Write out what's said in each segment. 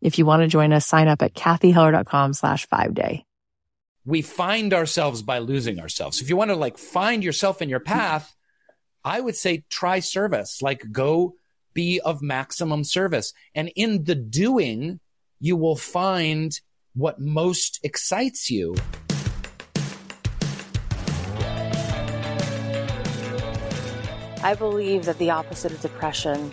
If you want to join us, sign up at cathyheller.com slash five day. We find ourselves by losing ourselves. If you want to like find yourself in your path, I would say try service, like go be of maximum service. And in the doing, you will find what most excites you. I believe that the opposite of depression,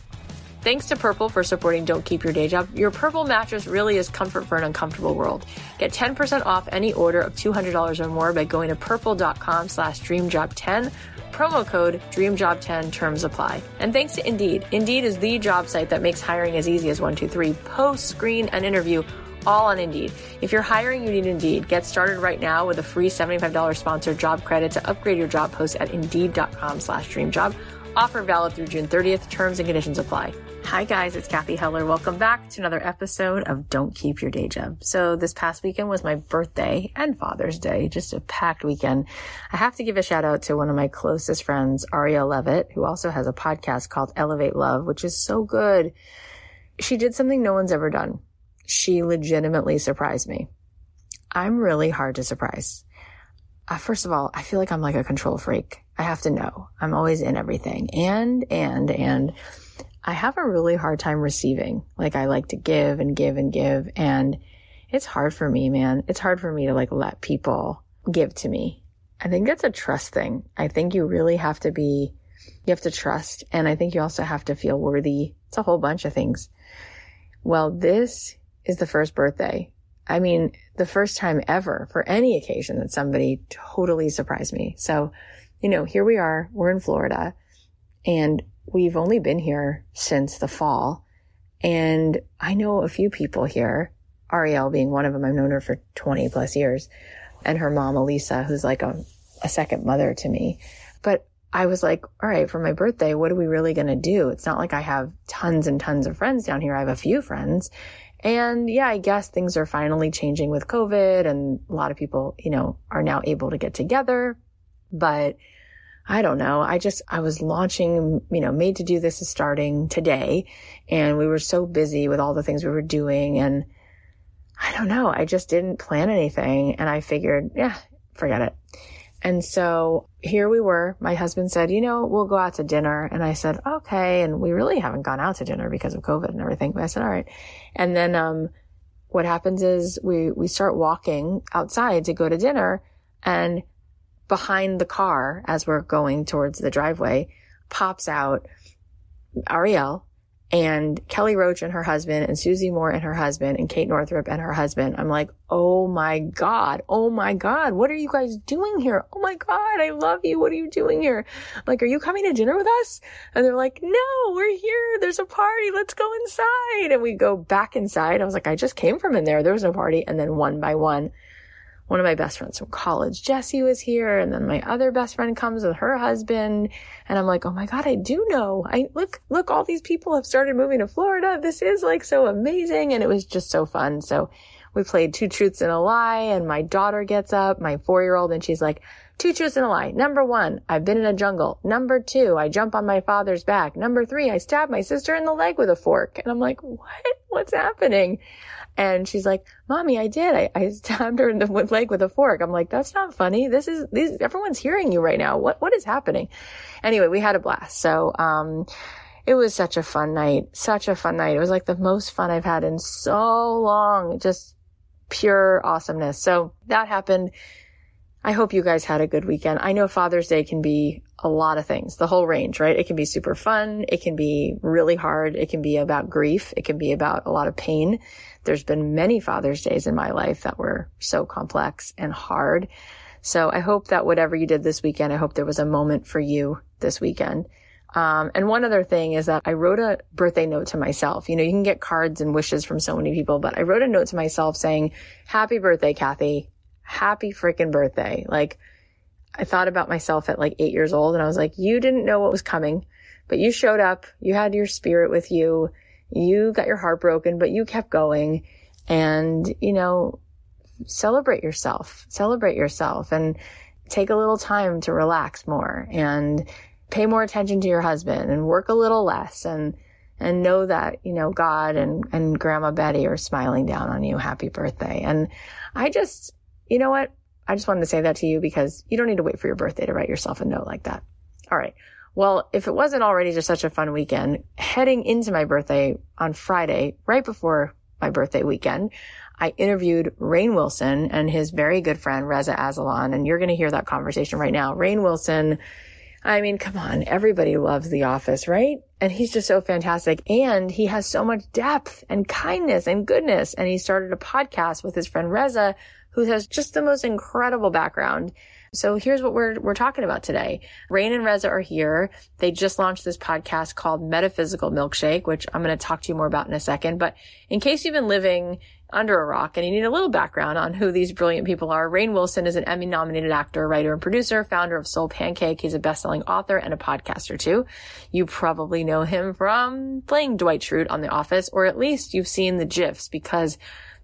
Thanks to Purple for supporting Don't Keep Your Day Job. Your Purple mattress really is comfort for an uncomfortable world. Get 10% off any order of $200 or more by going to purple.com slash dreamjob10. Promo code DreamJob10 terms apply. And thanks to Indeed. Indeed is the job site that makes hiring as easy as one, two, three. Post, screen, and interview all on Indeed. If you're hiring, you need Indeed. Get started right now with a free $75 sponsored job credit to upgrade your job post at Indeed.com slash DreamJob. Offer valid through June 30th. Terms and conditions apply. Hi guys, it's Cathy Heller. Welcome back to another episode of Don't Keep Your Day Job. So this past weekend was my birthday and Father's Day, just a packed weekend. I have to give a shout out to one of my closest friends, Ariel Levitt, who also has a podcast called Elevate Love, which is so good. She did something no one's ever done. She legitimately surprised me. I'm really hard to surprise. Uh, first of all, I feel like I'm like a control freak. I have to know. I'm always in everything. And, and, and I have a really hard time receiving. Like I like to give and give and give. And it's hard for me, man. It's hard for me to like let people give to me. I think that's a trust thing. I think you really have to be, you have to trust. And I think you also have to feel worthy. It's a whole bunch of things. Well, this is the first birthday. I mean, the first time ever for any occasion that somebody totally surprised me. So, you know, here we are. We're in Florida and we've only been here since the fall. And I know a few people here, Ariel being one of them. I've known her for 20 plus years and her mom, Elisa, who's like a, a second mother to me. But I was like, all right, for my birthday, what are we really going to do? It's not like I have tons and tons of friends down here. I have a few friends. And yeah, I guess things are finally changing with COVID and a lot of people, you know, are now able to get together. But I don't know. I just, I was launching, you know, made to do this is starting today. And we were so busy with all the things we were doing. And I don't know. I just didn't plan anything. And I figured, yeah, forget it. And so here we were. My husband said, you know, we'll go out to dinner. And I said, okay. And we really haven't gone out to dinner because of COVID and everything. But I said, all right. And then, um, what happens is we, we start walking outside to go to dinner and behind the car as we're going towards the driveway pops out Ariel and Kelly Roach and her husband and Susie Moore and her husband and Kate Northrup and her husband. I'm like, Oh my God. Oh my God. What are you guys doing here? Oh my God. I love you. What are you doing here? Like, are you coming to dinner with us? And they're like, no, we're here. There's a party. Let's go inside. And we go back inside. I was like, I just came from in there. There was no party. And then one by one, one of my best friends from college, Jesse, was here. And then my other best friend comes with her husband. And I'm like, Oh my God, I do know. I look, look, all these people have started moving to Florida. This is like so amazing. And it was just so fun. So we played two truths and a lie. And my daughter gets up, my four year old, and she's like, Two truths and a lie. Number one, I've been in a jungle. Number two, I jump on my father's back. Number three, I stab my sister in the leg with a fork. And I'm like, what? What's happening? And she's like, mommy, I did. I, I stabbed her in the leg with a fork. I'm like, that's not funny. This is, these, everyone's hearing you right now. What, what is happening? Anyway, we had a blast. So, um, it was such a fun night, such a fun night. It was like the most fun I've had in so long, just pure awesomeness. So that happened. I hope you guys had a good weekend. I know Father's Day can be a lot of things, the whole range, right? It can be super fun. It can be really hard. It can be about grief. It can be about a lot of pain. There's been many Father's Days in my life that were so complex and hard. So I hope that whatever you did this weekend, I hope there was a moment for you this weekend. Um, and one other thing is that I wrote a birthday note to myself. You know, you can get cards and wishes from so many people, but I wrote a note to myself saying, happy birthday, Cathy. Happy freaking birthday. Like, I thought about myself at like eight years old and I was like, you didn't know what was coming, but you showed up. You had your spirit with you you got your heart broken, but you kept going and, you know, celebrate yourself, celebrate yourself and take a little time to relax more and pay more attention to your husband and work a little less and, and know that, you know, God and, and grandma Betty are smiling down on you. Happy birthday. And I just, you know what? I just wanted to say that to you because you don't need to wait for your birthday to write yourself a note like that. All right. Well, if it wasn't already just such a fun weekend, heading into my birthday on Friday, right before my birthday weekend, I interviewed Rainn Wilson and his very good friend Reza Aslan, and you're going to hear that conversation right now. Rainn Wilson, I mean, come on, everybody loves The Office, right? And he's just so fantastic. And he has so much depth and kindness and goodness. And he started a podcast with his friend Reza, who has just the most incredible background. So here's what we're, we're talking about today. Rainn and Reza are here. They just launched this podcast called Metaphysical Milkshake, which I'm going to talk to you more about in a second. But in case you've been living under a rock and you need a little background on who these brilliant people are, Rainn Wilson is an Emmy nominated actor, writer, and producer, founder of SoulPancake. He's a best-selling author and a podcaster too. You probably know him from playing Dwight Schrute on The Office, or at least you've seen the GIFs because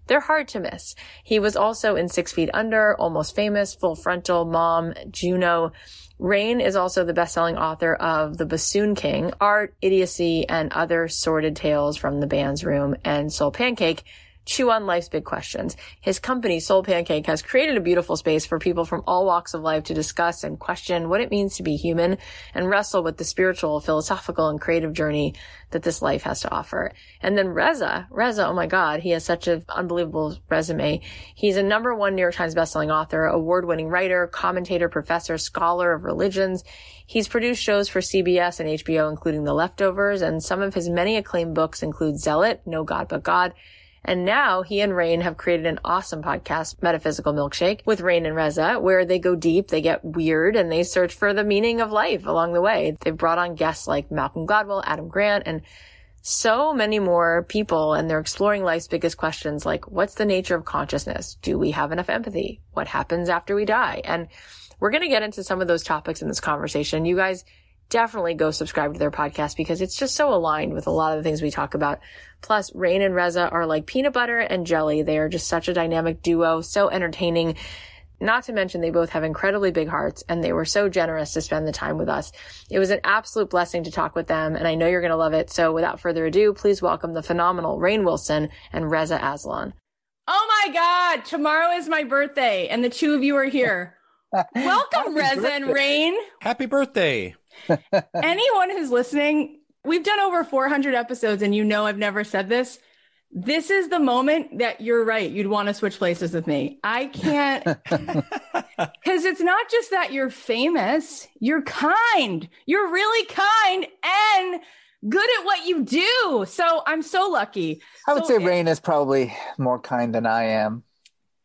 they're hard to miss. He was also in Six Feet Under, Almost Famous, Full Frontal, Mom, Juno. Rainn is also the best-selling author of The Bassoon King, Art, Idiocy, and Other Sordid Tales from the Band's Room, and SoulPancake, chew on life's big questions. His company, SoulPancake, has created a beautiful space for people from all walks of life to discuss and question what it means to be human and wrestle with the spiritual, philosophical, and creative journey that this life has to offer. And then Reza, Reza, oh my God, he has such an unbelievable resume. He's a number one New York Times bestselling author, award-winning writer, commentator, professor, scholar of religions. He's produced shows for CBS and HBO, including The Leftovers, and some of his many acclaimed books include Zealot, No God But God, and now he and Rainn have created an awesome podcast, Metaphysical Milkshake, with Rainn and Reza, where they go deep, they get weird, and they search for the meaning of life along the way. They've brought on guests like Malcolm Gladwell, Adam Grant, and so many more people and they're exploring life's biggest questions like what's the nature of consciousness? Do we have enough empathy? What happens after we die? And we're going to get into some of those topics in this conversation. You guys definitely go subscribe to their podcast because it's just so aligned with a lot of the things we talk about. Plus, Rainn and Reza are like peanut butter and jelly. They are just such a dynamic duo, so entertaining. Not to mention they both have incredibly big hearts and they were so generous to spend the time with us. It was an absolute blessing to talk with them and I know you're going to love it. So without further ado, please welcome the phenomenal Rainn Wilson and Reza Aslan. Oh my God. Tomorrow is my birthday and the two of you are here. Welcome, Reza birthday. and Rainn. Happy birthday. Anyone who's listening, we've done over 400 episodes, and you know I've never said this. This is the moment that you're right. You'd want to switch places with me. I can't, because it's not just that you're famous, you're kind. You're really kind and good at what you do. So I'm so lucky. I would so, say Rainn is probably more kind than I am.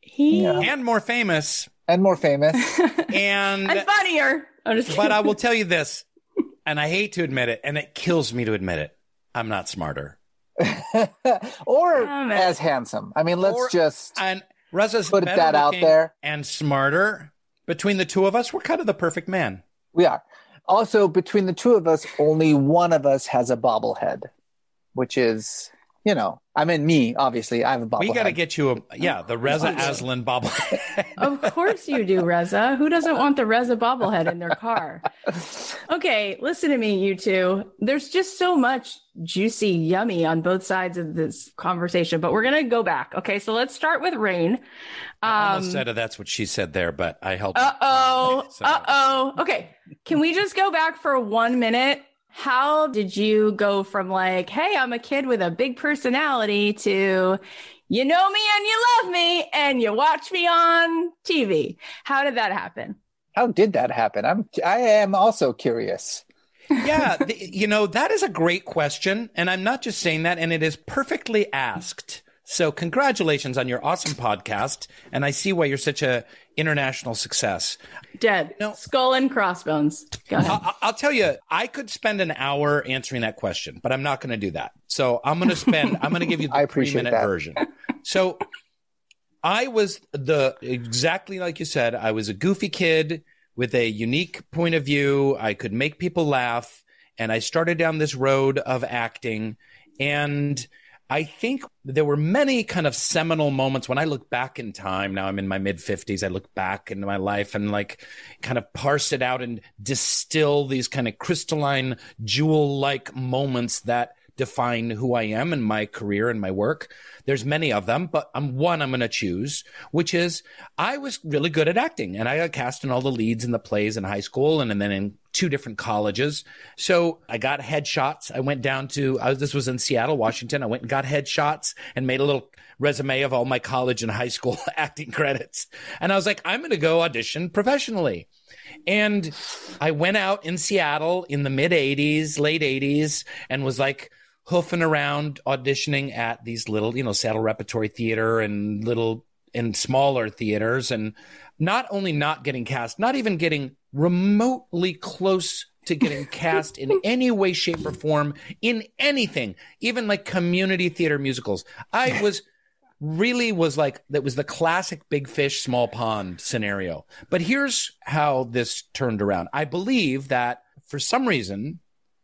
He yeah. and more famous. And more famous. and, and funnier but I will tell you this, and I hate to admit it, and it kills me to admit it. I'm not smarter. or as handsome. I mean, let's or, just and Reza's Put better that out looking there. and smarter. Between the two of us, we're kind of the perfect man. We are. Also, between the two of us, only one of us has a bobblehead, which is, you know, I mean, me, obviously, I have a bobblehead. We got to get you a yeah, the Reza Aslan bobble. Of course you do, Reza. Who doesn't want the Reza bobblehead in their car? Okay, listen to me, you two. There's just so much juicy, yummy on both sides of this conversation, but we're gonna go back. Okay, so let's start with Rainn. I Um, almost said that's what she said there, but I held. Uh oh. So- Uh oh. Okay. Can we just go back for one minute? How did you go from like, hey, I'm a kid with a big personality to you know me and you love me and you watch me on TV? How did that happen? How did that happen? I'm. I am also curious. yeah, the, you know, that is a great question. And I'm not just saying that, and it is perfectly asked. So, congratulations on your awesome podcast. And I see why you're such a international success. Dead. No. Skull and crossbones. Go ahead. I- I'll tell you, I could spend an hour answering that question, but I'm not going to do that. So, I'm going to spend, I'm going to give you the I three minute that. version. So, I was the exactly like you said, I was a goofy kid with a unique point of view. I could make people laugh. And I started down this road of acting. And I think there were many kind of seminal moments when I look back in time. Now I'm in my mid 50s. I look back into my life and like kind of parse it out and distill these kind of crystalline jewel like moments that define who I am and my career and my work. There's many of them, but I'm one I'm going to choose, which is I was really good at acting and I got cast in all the leads in the plays in high school and, and then in two different colleges. So I got headshots. I went down to, I was, this was in Seattle, Washington. I went and got headshots and made a little resume of all my college and high school acting credits. And I was like, I'm going to go audition professionally. And I went out in Seattle in the mid 80s, late 80s, and was like hoofing around auditioning at these little, you know, Seattle Repertory Theater and little and smaller theaters. And not only not getting cast, not even getting remotely close to getting cast in any way, shape, or form in anything, even like community theater musicals. I was really was like that was the classic big fish small pond scenario but here's how this turned around i believe that for some reason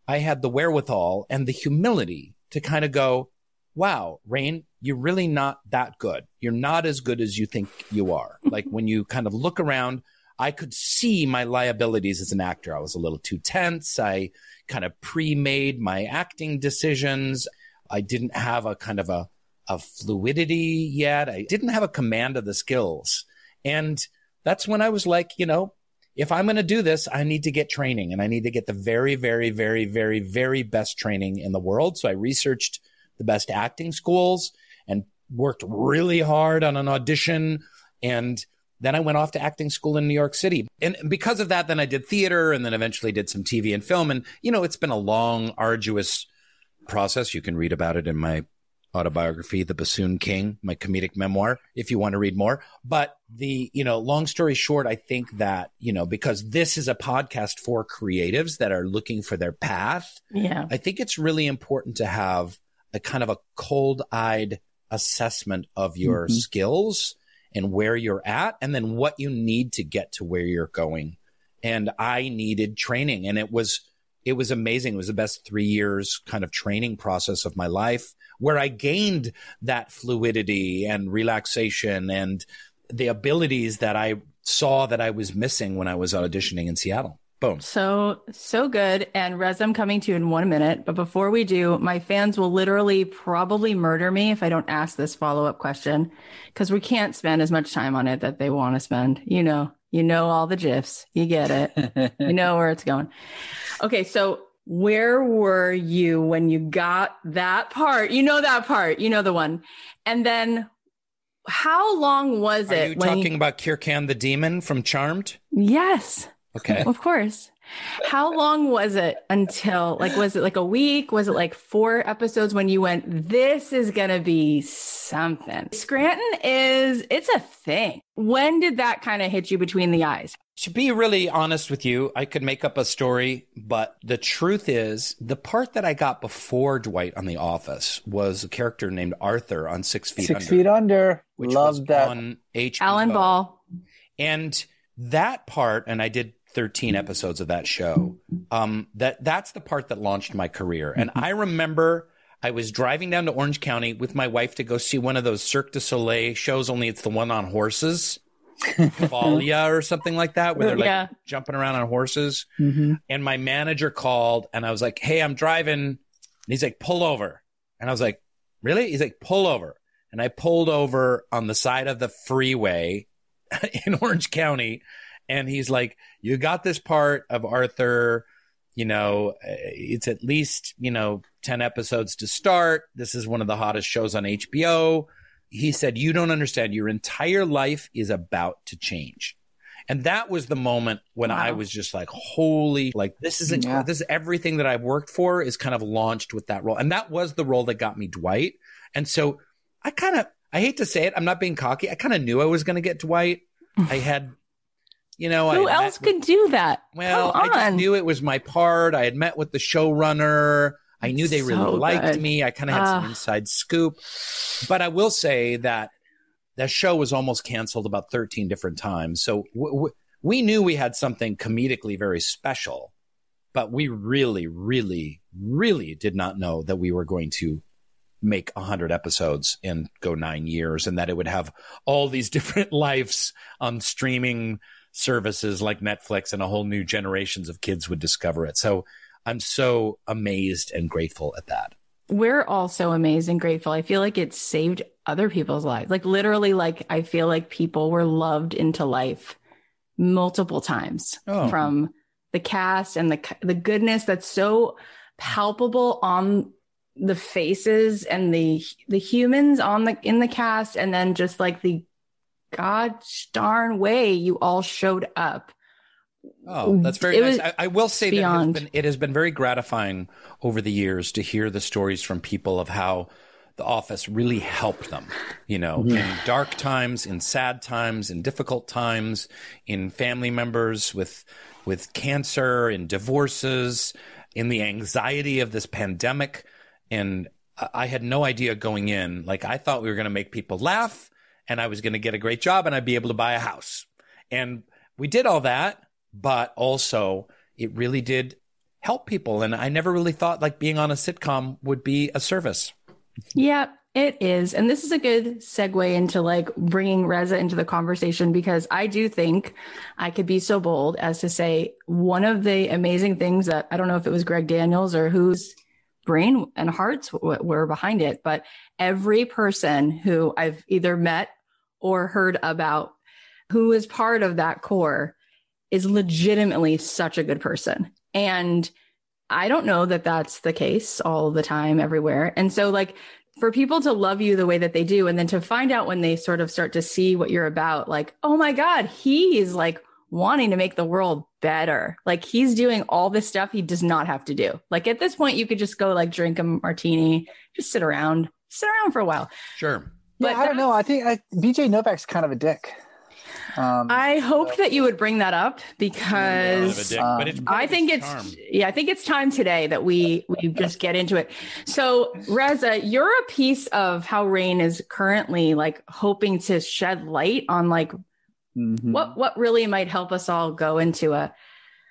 i had the wherewithal and the humility to kind of go wow Rainn you're really not that good. You're not as good as you think you are. Like when you kind of look around i could see my liabilities as an actor. I was a little too tense. I kind of pre-made my acting decisions. I didn't have a kind of a of fluidity yet. I didn't have a command of the skills. And that's when I was like, you know, if I'm going to do this, I need to get training and I need to get the very, very, very, very, very best training in the world. So I researched the best acting schools and worked really hard on an audition. And then I went off to acting school in New York City. And because of that, then I did theater and then eventually did some TV and film. And, you know, it's been a long, arduous process. You can read about it in my autobiography, The Bassoon King, my comedic memoir, if you want to read more. But the, you know, long story short, I think that, you know, because this is a podcast for creatives that are looking for their path, Yeah. I think it's really important to have a kind of a cold eyed assessment of your Mhm. skills and where you're at and then what you need to get to where you're going. And I needed training and it was, it was amazing. It was the best three years kind of training process of my life where I gained that fluidity and relaxation and the abilities that I saw that I was missing when I was auditioning in Seattle. Boom. So, so good. And Rez, I'm coming to you in one minute. But before we do, my fans will literally probably murder me if I don't ask this follow up question because we can't spend as much time on it that they want to spend. You know, you know, all the GIFs, you get it, you know where it's going. Okay. So, where were you when you got that part? You know, that part, you know, the one. And then how long was Are it you when talking about Kirkan the demon from Charmed? Yes. Okay. Of course. How long was it until like was it like a week? Was it like four episodes when you went, this is gonna be something? Scranton is it's a thing. When did that kind of hit you between the eyes? To be really honest with you, I could make up a story, but the truth is, the part that I got before Dwight on The Office was a character named Arthur on Six Feet Six Under, feet under. which Love was that. on HBO. Alan Ball. and that part, and I did 13 episodes of that show. Um, that that's the part that launched my career, and I remember. I was driving down to Orange County with my wife to go see one of those Cirque du Soleil shows, only it's the one on horses. Falia or something like that, where they're like Yeah. jumping around on horses. hmm And my manager called and I was like, Hey, I'm driving. And he's like, pull over. And I was like, really? He's like, pull over. And I pulled over on the side of the freeway in Orange County. And he's like, you got this part of Arthur, you know, it's at least, you know, 10 episodes to start. This is one of the hottest shows on HBO. He said, you don't understand. Your entire life is about to change. And that was the moment when I was just like, holy, like this isn't, Yeah. this is everything that I've worked for is kind of launched with that role. And that was the role that got me Dwight. And so I kind of, I hate to say it, I'm not being cocky. I kind of knew I was going to get Dwight. I had, you know, Who I else met with- could do that? well, I just knew it was my part. I had met with the showrunner. I knew they really So liked good. me. I kind of had some Ah. inside scoop. But I will say that that show was almost canceled about 13 different times. So w- w- we knew we had something comedically very special, but we really, really, really did not know that we were going to make 100 episodes and go nine years and that it would have all these different lives on streaming services like Netflix and a whole new generations of kids would discover it. So I'm so amazed and grateful at that. We're all so amazed and grateful. I feel like it saved other people's lives. Like literally, like I feel like people were loved into life multiple times Oh. from the cast and the the goodness that's so palpable on the faces and the the humans on the in the cast and then just like the god darn way you all showed up Oh, that's very It nice. was I, I will say beyond. that it has, been, it has been very gratifying over the years to hear the stories from people of how the office really helped them, you know, mm-hmm. in dark times, in sad times, in difficult times, in family members with with cancer, in divorces, in the anxiety of this pandemic. And I I had no idea going in. Like I thought we were going to make people laugh and I was going to get a great job and I'd be able to buy a house. And we did all that, but also it really did help people. And I never really thought like being on a sitcom would be a service. Yeah, it is. And this is a good segue into like bringing Reza into the conversation because I do think I could be so bold as to say one of the amazing things that I don't know if it was Greg Daniels or whose brain and hearts were behind it, but every person who I've either met or heard about who is part of that core is legitimately such a good person. And I don't know that that's the case all the time, everywhere. And so, like, for people to love you the way that they do, and then to find out when they sort of start to see what you're about, like, oh my God, he is like wanting to make the world better. Like, he's doing all this stuff he does not have to do. Like, at this point, you could just go, like, drink a martini, just sit around, sit around for a while. Sure. Yeah, I don't know. I think I, BJ Novak's kind of a dick. Um, I hoped that you would bring that up Kind of a because dick, um, but it's part I think its it's charm. yeah, I think it's time today that we we just get into it. So, Reza, you're a piece of how Rainn is currently like hoping to shed light on like mhm. what what really might help us all go into a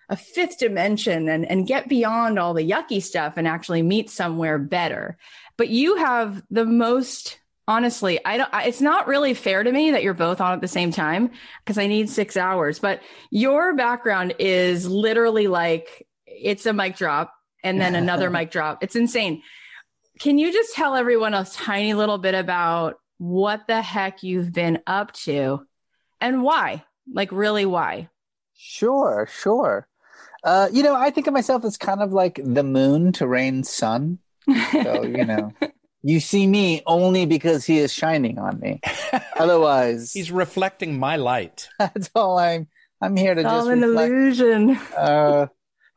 a fifth dimension and and get beyond all the yucky stuff and actually meet somewhere better. But you have the most honestly, I don't I, it's not really fair to me that you're both on at the same time because I need 6 hours, but your background is literally like it's a mic drop and then another mic drop. It's insane. Can you just tell everyone a tiny little bit about what the heck you've been up to and why? Like, really, why? Sure, sure. Uh, you know, I think of myself as kind of like the moon to Rainn sun. So, you know, you see me only because he is shining on me. Otherwise, He's reflecting my light. that's all I'm I'm here to It's just all an reflect. illusion. Uh,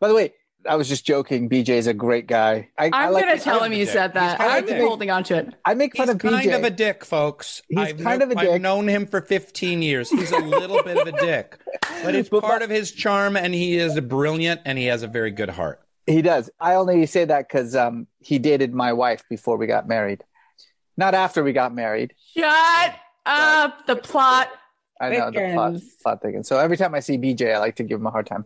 by the way, I was just joking. BJ's a great guy. I, I I'm like gonna tell him you dick. said that. He's kind of I'm a holding on to it. I make fun He's of BJ. kind of a dick, folks. He's I've kind of a I've known him for 15 years. He's a little bit of a dick, but it's But part my- of his charm, and he is brilliant, and he has a very good heart. He does. I only say that because um, he dated my wife before we got married, not after we got married. Shut up. The plot. I know the plot, plot thickens. So every time I see BJ, I like to give him a hard time.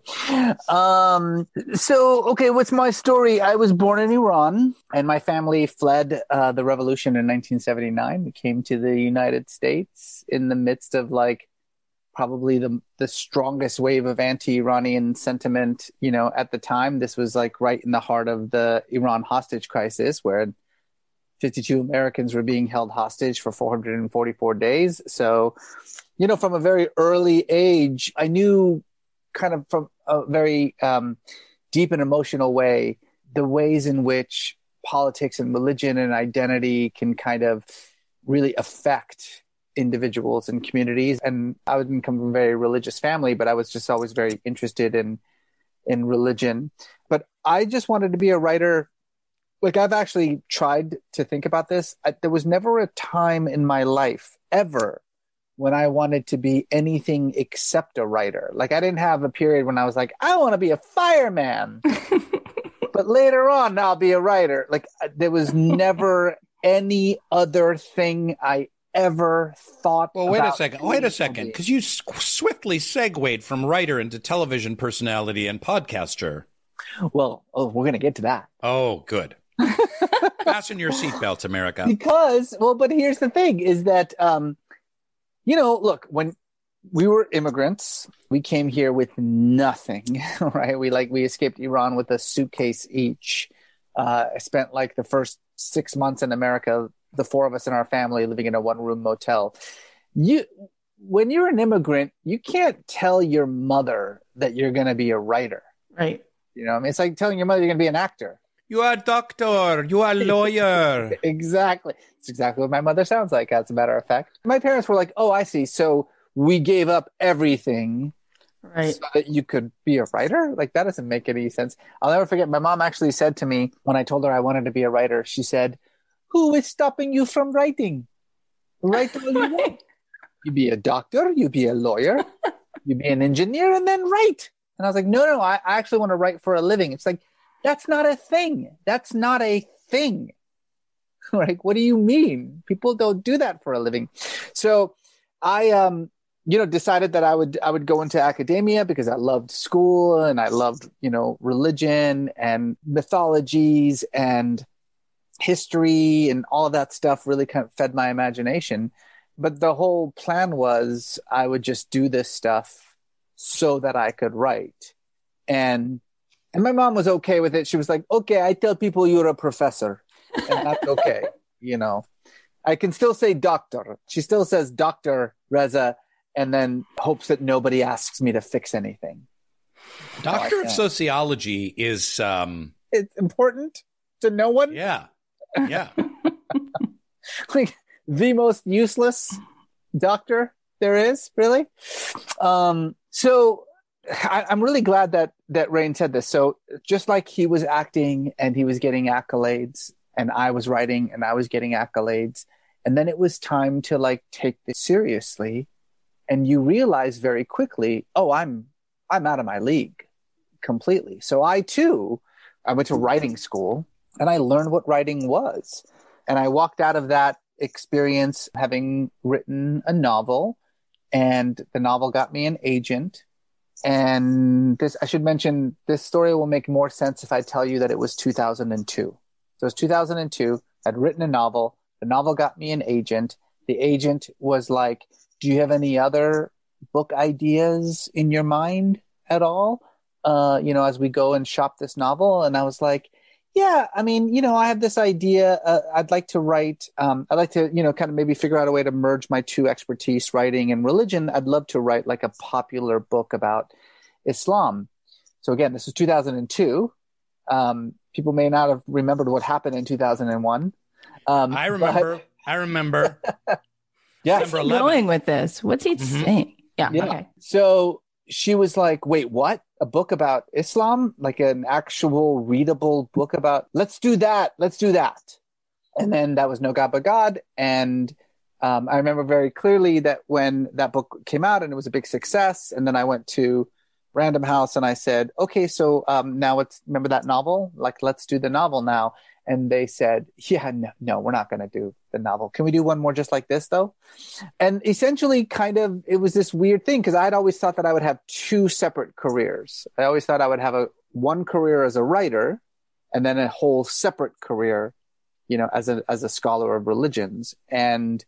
Um, so okay, what's my story? I was born in Iran, and my family fled uh, the revolution in 1979. We came to the United States in the midst of like probably the the strongest wave of anti-Iranian sentiment. You know, at the time, this was like right in the heart of the Iran hostage crisis, where 52 Americans were being held hostage for 444 days. So, you know, from a very early age, I knew kind of from a very um, deep and emotional way the ways in which politics and religion and identity can kind of really affect individuals and communities. And I didn't come from a very religious family, but I was just always very interested in in religion. But I just wanted to be a writer like I've actually tried to think about this. I, there was never a time in my life ever when I wanted to be anything except a writer. Like I didn't have a period when I was like, I want to be a fireman. but later on, I'll be a writer. Like uh, there was never any other thing I ever thought. Well, wait a second. Wait a second, because you s- swiftly segued from writer into television personality and podcaster. Well, oh, we're gonna get to that. Oh, good. Fasten your seatbelts, America. because well but here's the thing is that um you know look when we were immigrants we came here with nothing right we like we escaped iran with a suitcase each uh i spent like the first six months in america the four of us in our family living in a one room motel you when you're an immigrant you can't tell your mother that you're going to be a writer Right. you know I mean? it's like telling your mother you're going to be an actor You are a doctor. You are a lawyer. exactly. It's exactly what my mother sounds like, as a matter of fact. My parents were like, oh, I see. So we gave up everything Right. so that you could be a writer? Like, that doesn't make any sense. I'll never forget. My mom actually said to me when I told her I wanted to be a writer, she said, Who is stopping you from writing? Write all you want. You be a doctor, you be a lawyer, you be an engineer, and then write. And I was like, No, no, I, I actually want to write for a living. It's like, that's not a thing. That's not a thing. like, what do you mean? People don't do that for a living. So I um you know decided that I would I would go into academia because I loved school and I loved, you know, religion and mythologies and history and all of that stuff really kind of fed my imagination. But the whole plan was I would just do this stuff so that I could write. And and my mom was okay with it. She was like, "Okay, I tell people you're a professor." And that's okay, you know. I can still say doctor. She still says Dr. Reza and then hopes that nobody asks me to fix anything. Doctor of sociology is, um, It's important to no one. yeah, yeah. like the most useless doctor there is, really. Um, so I, I'm really glad that that Rainn said this. So just like he was acting and he was getting accolades, and I was writing and I was getting accolades, and then it was time to like take this seriously, and you realize very quickly, oh, I'm I'm out of my league completely. So I too, I went to writing school and I learned what writing was. And I walked out of that experience having written a novel, and the novel got me an agent. And this, I should mention, this story will make more sense if I tell you that it was 2002. So it was 2002. I'd written a novel. The novel got me an agent. The agent was like, Do you have any other book ideas in your mind at all? Uh, you know, as we go and shop this novel. And I was like, yeah, I mean, you know, I have this idea. Uh, I'd like to write. Um, I'd like to, you know, kind of maybe figure out a way to merge my two expertise, writing and religion. I'd love to write like a popular book about Islam. So again, this was 2002. Um, people may not have remembered what happened in 2001. Um, I but- remember. I remember. yeah. Number he going with this? What's he Mhm. saying? Yeah. Yeah. Okay. So she was like, wait, what? A book about Islam? Like an actual readable book about, let's do that. Let's do that. And then that was No God But God. And um, I remember very clearly that when that book came out and it was a big success, and then I went to Random House and I said, okay, so um, now it's remember that novel? Like, let's do the novel now. And they said, yeah, no, no we're not going to do the novel. Can we do one more just like this though? And essentially, kind of, it was this weird thing because I'd always thought that I would have two separate careers. I always thought I would have a one career as a writer and then a whole separate career, you know, as a, as a scholar of religions. And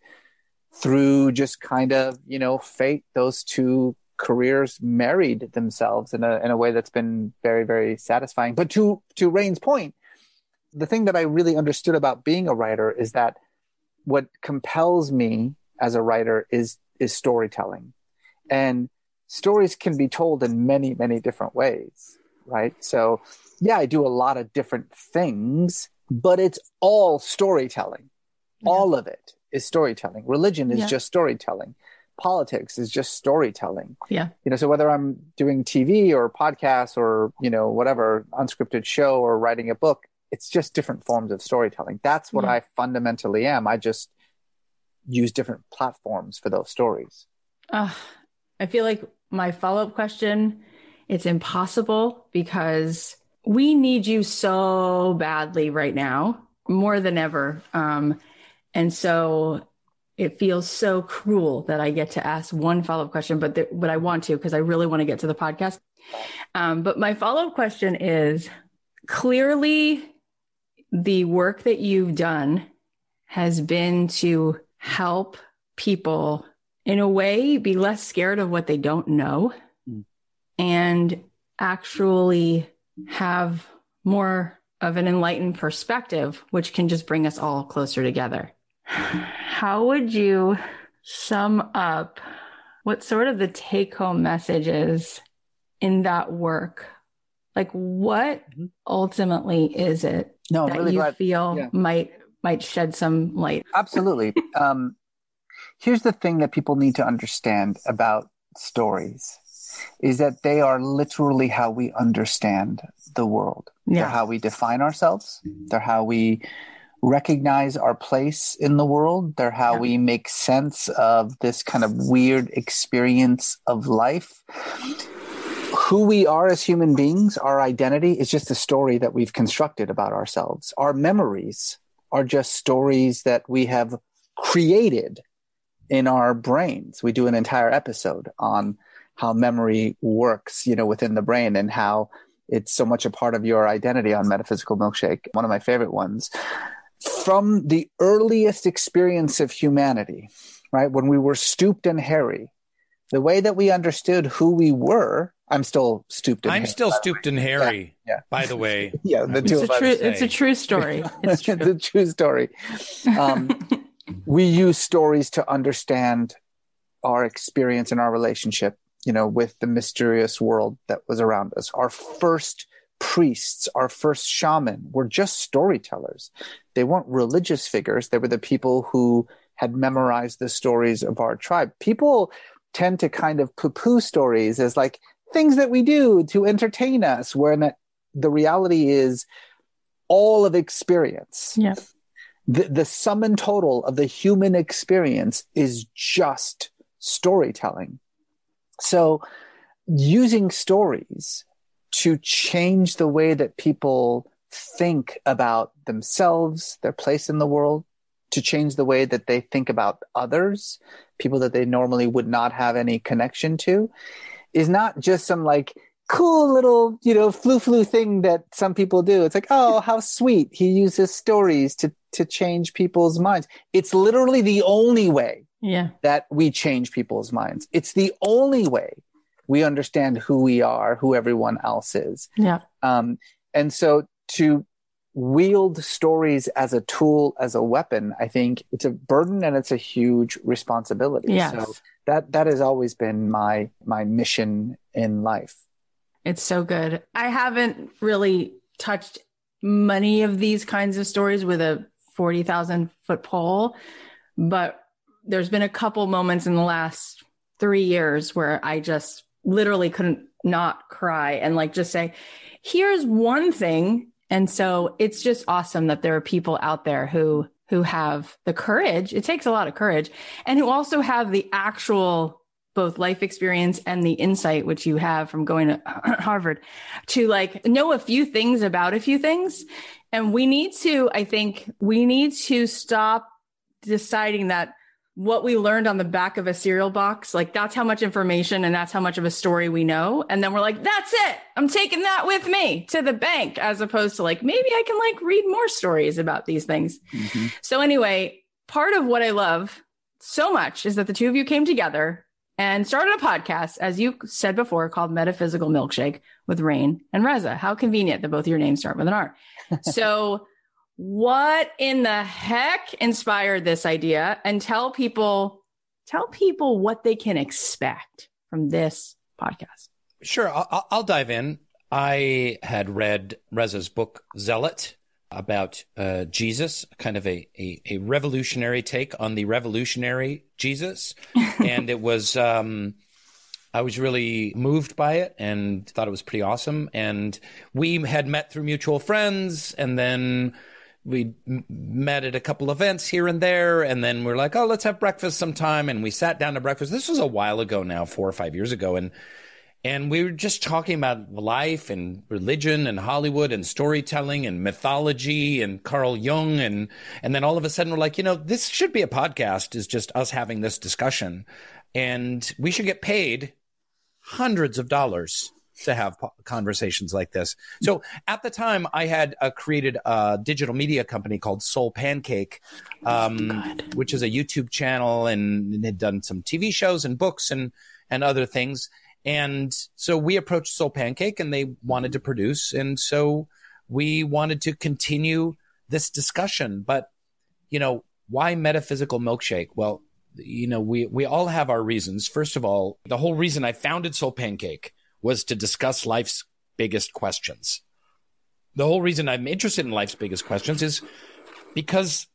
through just kind of, you know, fate, those two careers married themselves in a in a way that's been very very satisfying. But to to Rainn's point, the thing that I really understood about being a writer is that what compels me as a writer is is storytelling, and stories can be told in many many different ways, right? So yeah, I do a lot of different things, but it's all storytelling. Yeah. All of it is storytelling. Religion is yeah. just storytelling politics is just storytelling. Yeah. You know, so whether I'm doing TV or podcasts or, you know, whatever unscripted show or writing a book, it's just different forms of storytelling. That's what yeah. I fundamentally am. I just use different platforms for those stories. Uh, I feel like my follow up question it's impossible because we need you so badly right now, more than ever. Um, and so it feels so cruel that I get to ask one follow up question, but th- but I want to because I really want to get to the podcast. Um, but my follow up question is clearly the work that you've done has been to help people in a way be less scared of what they don't know mm. and actually have more of an enlightened perspective, which can just bring us all closer together how would you sum up what sort of the take home message is in that work? Like what mm-hmm. ultimately is it no, that really you glad. feel yeah. might might shed some light? Absolutely. um, here's the thing that people need to understand about stories is that they are literally how we understand the world. Yeah. They're how we define ourselves. They're how we recognize our place in the world. They're how yeah. we make sense of this kind of weird experience of life. Who we are as human beings, our identity is just a story that we've constructed about ourselves. Our memories are just stories that we have created in our brains. We do an entire episode on how memory works, you know, within the brain and how it's so much a part of your identity on Metaphysical Milkshake, one of my favorite ones from the earliest experience of humanity, right? When we were stooped and hairy, the way that we understood who we were, I'm still stooped and I'm hairy, still stooped and hairy, yeah, yeah. by the way. yeah, the two it's, a true, it's a true story. It's true. the true story. Um, we use stories to understand our experience and our relationship, you know, with the mysterious world that was around us. Our first priests, our first shaman were just storytellers. They weren't religious figures. They were the people who had memorized the stories of our tribe. People tend to kind of poo poo stories as like things that we do to entertain us, when the reality is all of experience. Yeah. The, the sum and total of the human experience is just storytelling. So using stories to change the way that people think about themselves, their place in the world, to change the way that they think about others, people that they normally would not have any connection to, is not just some like cool little, you know, flu flu thing that some people do. It's like, oh, how sweet. He uses stories to to change people's minds. It's literally the only way yeah. that we change people's minds. It's the only way we understand who we are, who everyone else is. Yeah. Um, and so to wield stories as a tool, as a weapon, I think it's a burden and it's a huge responsibility. Yes. So that that has always been my my mission in life. It's so good. I haven't really touched many of these kinds of stories with a 40,000 foot pole, but there's been a couple moments in the last three years where I just literally couldn't not cry and like just say, here's one thing. And so it's just awesome that there are people out there who who have the courage. It takes a lot of courage and who also have the actual both life experience and the insight which you have from going to Harvard to like know a few things about a few things. And we need to, I think we need to stop deciding that what we learned on the back of a cereal box, like that's how much information and that's how much of a story we know. And then we're like, that's it. I'm taking that with me to the bank, as opposed to like, maybe I can like read more stories about these things. Mm-hmm. So, anyway, part of what I love so much is that the two of you came together and started a podcast, as you said before, called Metaphysical Milkshake with Rainn and Reza. How convenient that both your names start with an R. so, what in the heck inspired this idea? And tell people tell people what they can expect from this podcast. Sure i'll, I'll dive in. I had read reza's book zealot about uh, jesus kind of a, a, a, revolutionary take on the revolutionary jesus. And it was um, I was really moved by it and thought it was pretty awesome. And we had met through mutual friends, and then we met at a couple events here and there and then we're like oh let's have breakfast sometime and we sat down to breakfast. This was a while ago now four or five years ago and and we were just talking about life and religion and hollywood and storytelling and mythology and carl jung and and then all of a sudden we're like you know this should be a podcast is just us having this discussion and we should get paid hundreds of dollars to have conversations like this. So at the time, I had uh, created a digital media company called SoulPancake, um, which is a YouTube channel and, and had done some TV shows and books and and other things. And so we approached SoulPancake, and they wanted to produce, and so we wanted to continue this discussion. But you know, why metaphysical milkshake? Well, you know, we we all have our reasons. First of all, the whole reason I founded SoulPancake was to discuss life's biggest questions. The whole reason I'm interested in life's biggest questions is because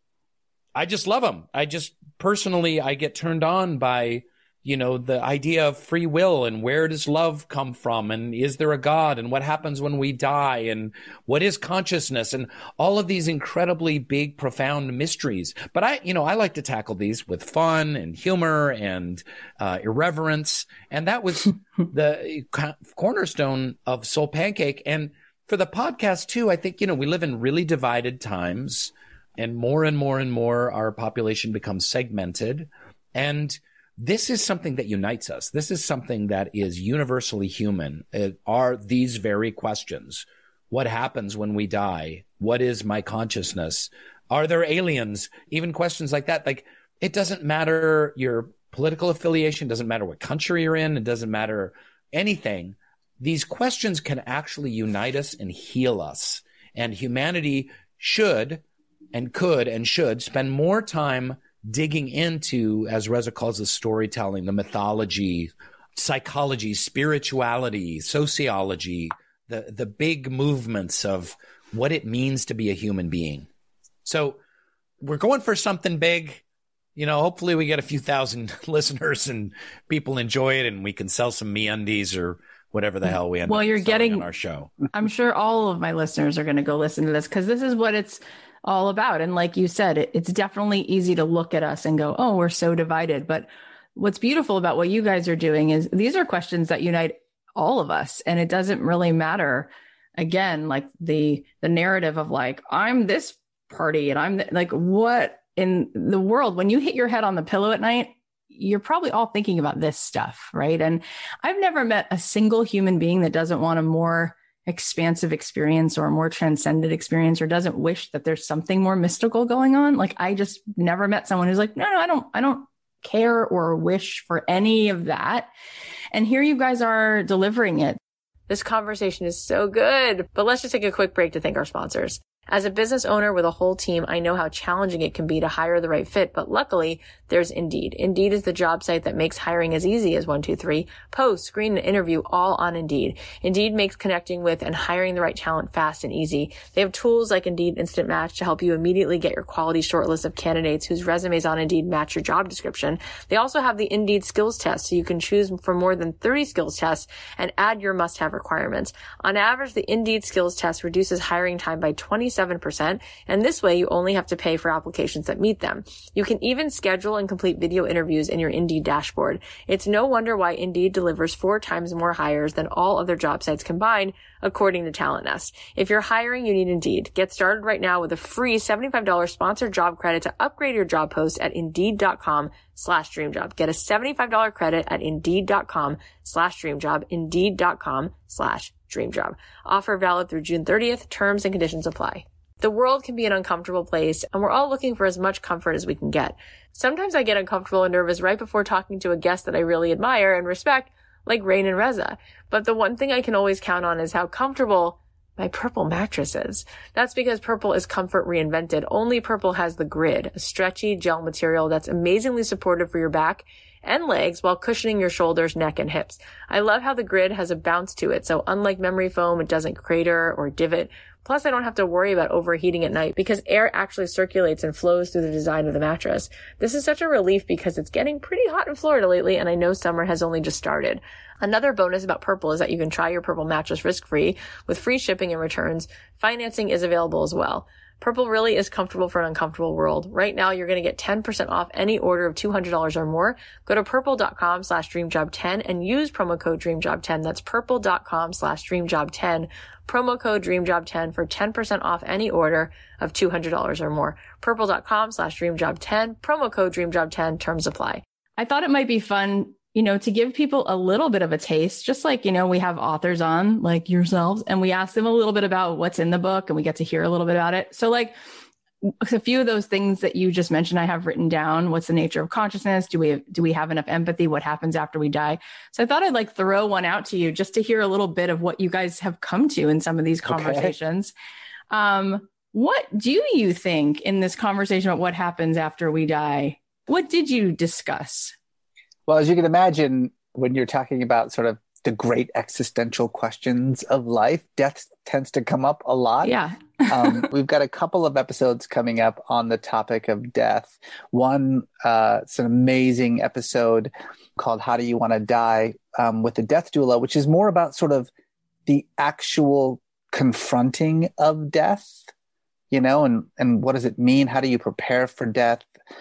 I just love them. I just personally, I get turned on by you know, the idea of free will and where does love come from and is there a God and what happens when we die and what is consciousness and all of these incredibly big, profound mysteries. But I, you know, I like to tackle these with fun and humor and uh, irreverence. And that was the cornerstone of SoulPancake. And for the podcast too, I think, you know, we live in really divided times and more and more and more our population becomes segmented. And this is something that unites us. This is something that is universally human. It are these very questions. What happens when we die? What is my consciousness? Are there aliens? Even questions like that. Like, it doesn't matter your political affiliation, doesn't matter what country you're in, it doesn't matter anything. These questions can actually unite us and heal us. And humanity should and could and should spend more time digging into, as Reza calls the storytelling, the mythology, psychology, spirituality, sociology, the, the big movements of what it means to be a human being. So we're going for something big. You know, hopefully we get a few thousand listeners and people enjoy it and we can sell some MeUndies or whatever the hell we end well, you're getting on our show. I'm sure all of my listeners are going to go listen to this because this is what it's all about. And like you said, it, it's definitely easy to look at us and go, oh, we're so divided. But what's beautiful about what you guys are doing is these are questions that unite all of us. And it doesn't really matter, again, like the the narrative of like, I'm this party and I'm th- like, what in the world, when you hit your head on the pillow at night, you're probably all thinking about this stuff, right? And I've never met a single human being that doesn't want a more expansive experience or a more transcendent experience or doesn't wish that there's something more mystical going on. Like I just never met someone who's like, no, no, I don't, I don't care or wish for any of that. And here you guys are delivering it. This conversation is so good, but let's just take a quick break to thank our sponsors. As a business owner with a whole team, I know how challenging it can be to hire the right fit, but luckily there's Indeed. Indeed is the job site that makes hiring as easy as one, two, three. Post, screen, and interview all on Indeed. Indeed makes connecting with and hiring the right talent fast and easy. They have tools like Indeed Instant Match to help you immediately get your quality shortlist of candidates whose resumes on Indeed match your job description. They also have the Indeed skills test so you can choose from more than 30 skills tests and add your must-have requirements. On average, the Indeed skills test reduces hiring time by 27%, and this way you only have to pay for applications that meet them. You can even schedule and complete video interviews in your Indeed dashboard. It's no wonder why Indeed delivers four times more hires than all other job sites combined, according to TalentNest. If you're hiring, you need Indeed. Get started right now with a free $75 sponsored job credit to upgrade your job post at Indeed.com slash dreamjob. Get a $75 credit at Indeed.com slash dreamjob. Indeed.com slash dreamjob. Offer valid through June 30th. Terms and conditions apply. The world can be an uncomfortable place, and we're all looking for as much comfort as we can get. Sometimes I get uncomfortable and nervous right before talking to a guest that I really admire and respect, like Rainn and Reza. But the one thing I can always count on is how comfortable my purple mattress is. That's because purple is comfort reinvented. Only purple has the grid, a stretchy gel material that's amazingly supportive for your back and legs while cushioning your shoulders, neck, and hips. I love how the grid has a bounce to it. So unlike memory foam, it doesn't crater or divot. Plus, I don't have to worry about overheating at night because air actually circulates and flows through the design of the mattress. This is such a relief because it's getting pretty hot in Florida lately and I know summer has only just started. Another bonus about Purple is that you can try your Purple mattress risk-free with free shipping and returns. Financing is available as well. Purple really is comfortable for an uncomfortable world. Right now, you're going to get 10% off any order of $200 or more. Go to purple.com slash dreamjob10 and use promo code dreamjob10. That's purple.com slash dreamjob10. Promo code dreamjob10 for 10% off any order of $200 or more. Purple.com slash dreamjob10. Promo code dreamjob10. Terms apply. I thought it might be fun you know, to give people a little bit of a taste, just like, you know, we have authors on like yourselves and we ask them a little bit about what's in the book and we get to hear a little bit about it. So, like, a few of those things that you just mentioned, I have written down. What's the nature of consciousness? Do we do we have enough empathy? What happens after we die? So I thought I'd like throw one out to you just to hear a little bit of what you guys have come to in some of these conversations. Okay. Um, what do you think in this conversation about what happens after we die? What did you discuss? Well, as you can imagine, when you're talking about sort of the great existential questions of life, death tends to come up a lot. Yeah. um, we've got a couple of episodes coming up on the topic of death. One, uh, it's an amazing episode called How Do You Want to Die um, with the Death Doula, which is more about sort of the actual confronting of death you know, and and what does it mean? How do you prepare for death?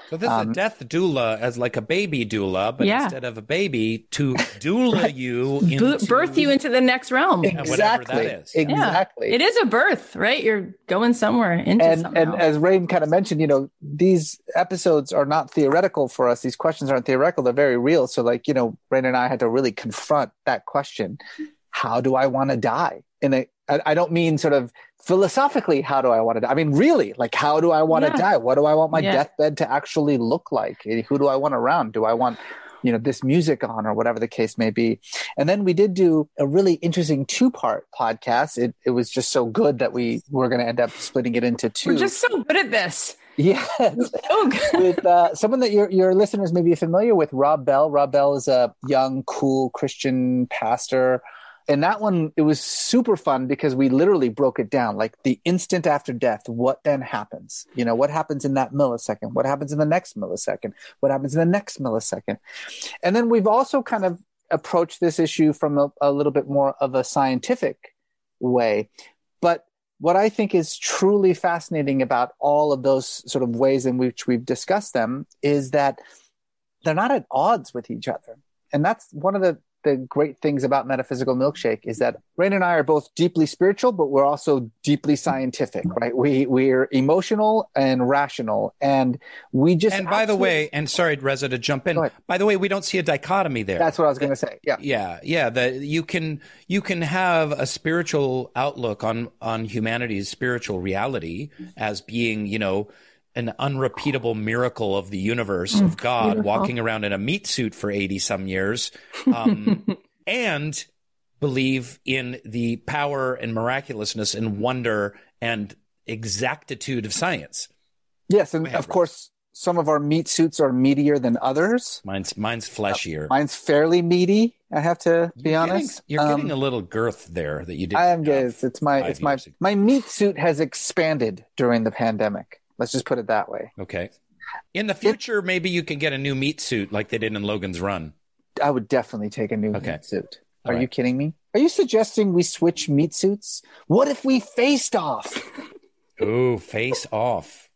So this um, is a death doula as like a baby doula, but yeah. instead of a baby, to doula right. you, into, birth you into the next realm. Exactly. Exactly. Yeah. It is a birth, right? You're going somewhere into and and as Rainn kind of mentioned, you know, these episodes are not theoretical for us. These questions aren't theoretical; they're very real. So, like, you know, Rainn and I had to really confront that question: How do I want to die? In a I, don't mean sort of philosophically, how do I want to die? I mean, really, like, how do I want yeah. to die? What do I want my yeah. deathbed to actually look like? Who do I want around? Do I want, you know, this music on or whatever the case may be? And then we did do a really interesting two part podcast. It, it was just so good that we were going to end up splitting it into two. We're just so good at this. Yes. So with uh, someone that your, your listeners may be familiar with, Rob Bell. Rob Bell is a young, cool Christian pastor and that one it was super fun because we literally broke it down like the instant after death what then happens? You know what happens in that millisecond? What happens in the next millisecond? What happens in the next millisecond? And then we've also kind of approached this issue from a, a little bit more of a scientific way. But what i think is truly fascinating about all of those sort of ways in which we've discussed them is that they're not at odds with each other. And that's one of the the great things about metaphysical milkshake is that Rainn and I are both deeply spiritual, but we're also deeply scientific, right? We we're emotional and rational, and we just. And by the way, and sorry, Reza, to jump in. By the way, we don't see a dichotomy there. That's what I was going to say. Yeah, yeah, yeah. That you can you can have a spiritual outlook on on humanity's spiritual reality as being, you know an unrepeatable miracle of the universe of mm, God Beautiful. walking around in a meat suit for 80 some years um, and believe in the power and miraculousness and wonder and exactitude of science. Yes, and of course, some of our meat suits are meatier than others. Mine's mine's fleshier. Mine's fairly meaty. I have to be You're honest. Getting, you're Um, getting a little girth there that you didn't. I am guys. It's my it's my ago. my meat suit has expanded during the pandemic. Let's just put it that way. Okay. In the future, maybe you can get a new meat suit like they did in Logan's Run. I would definitely take a new Okay. meat suit. Are you kidding me? Are you suggesting we switch meat suits? What if we faced off? Ooh, face off.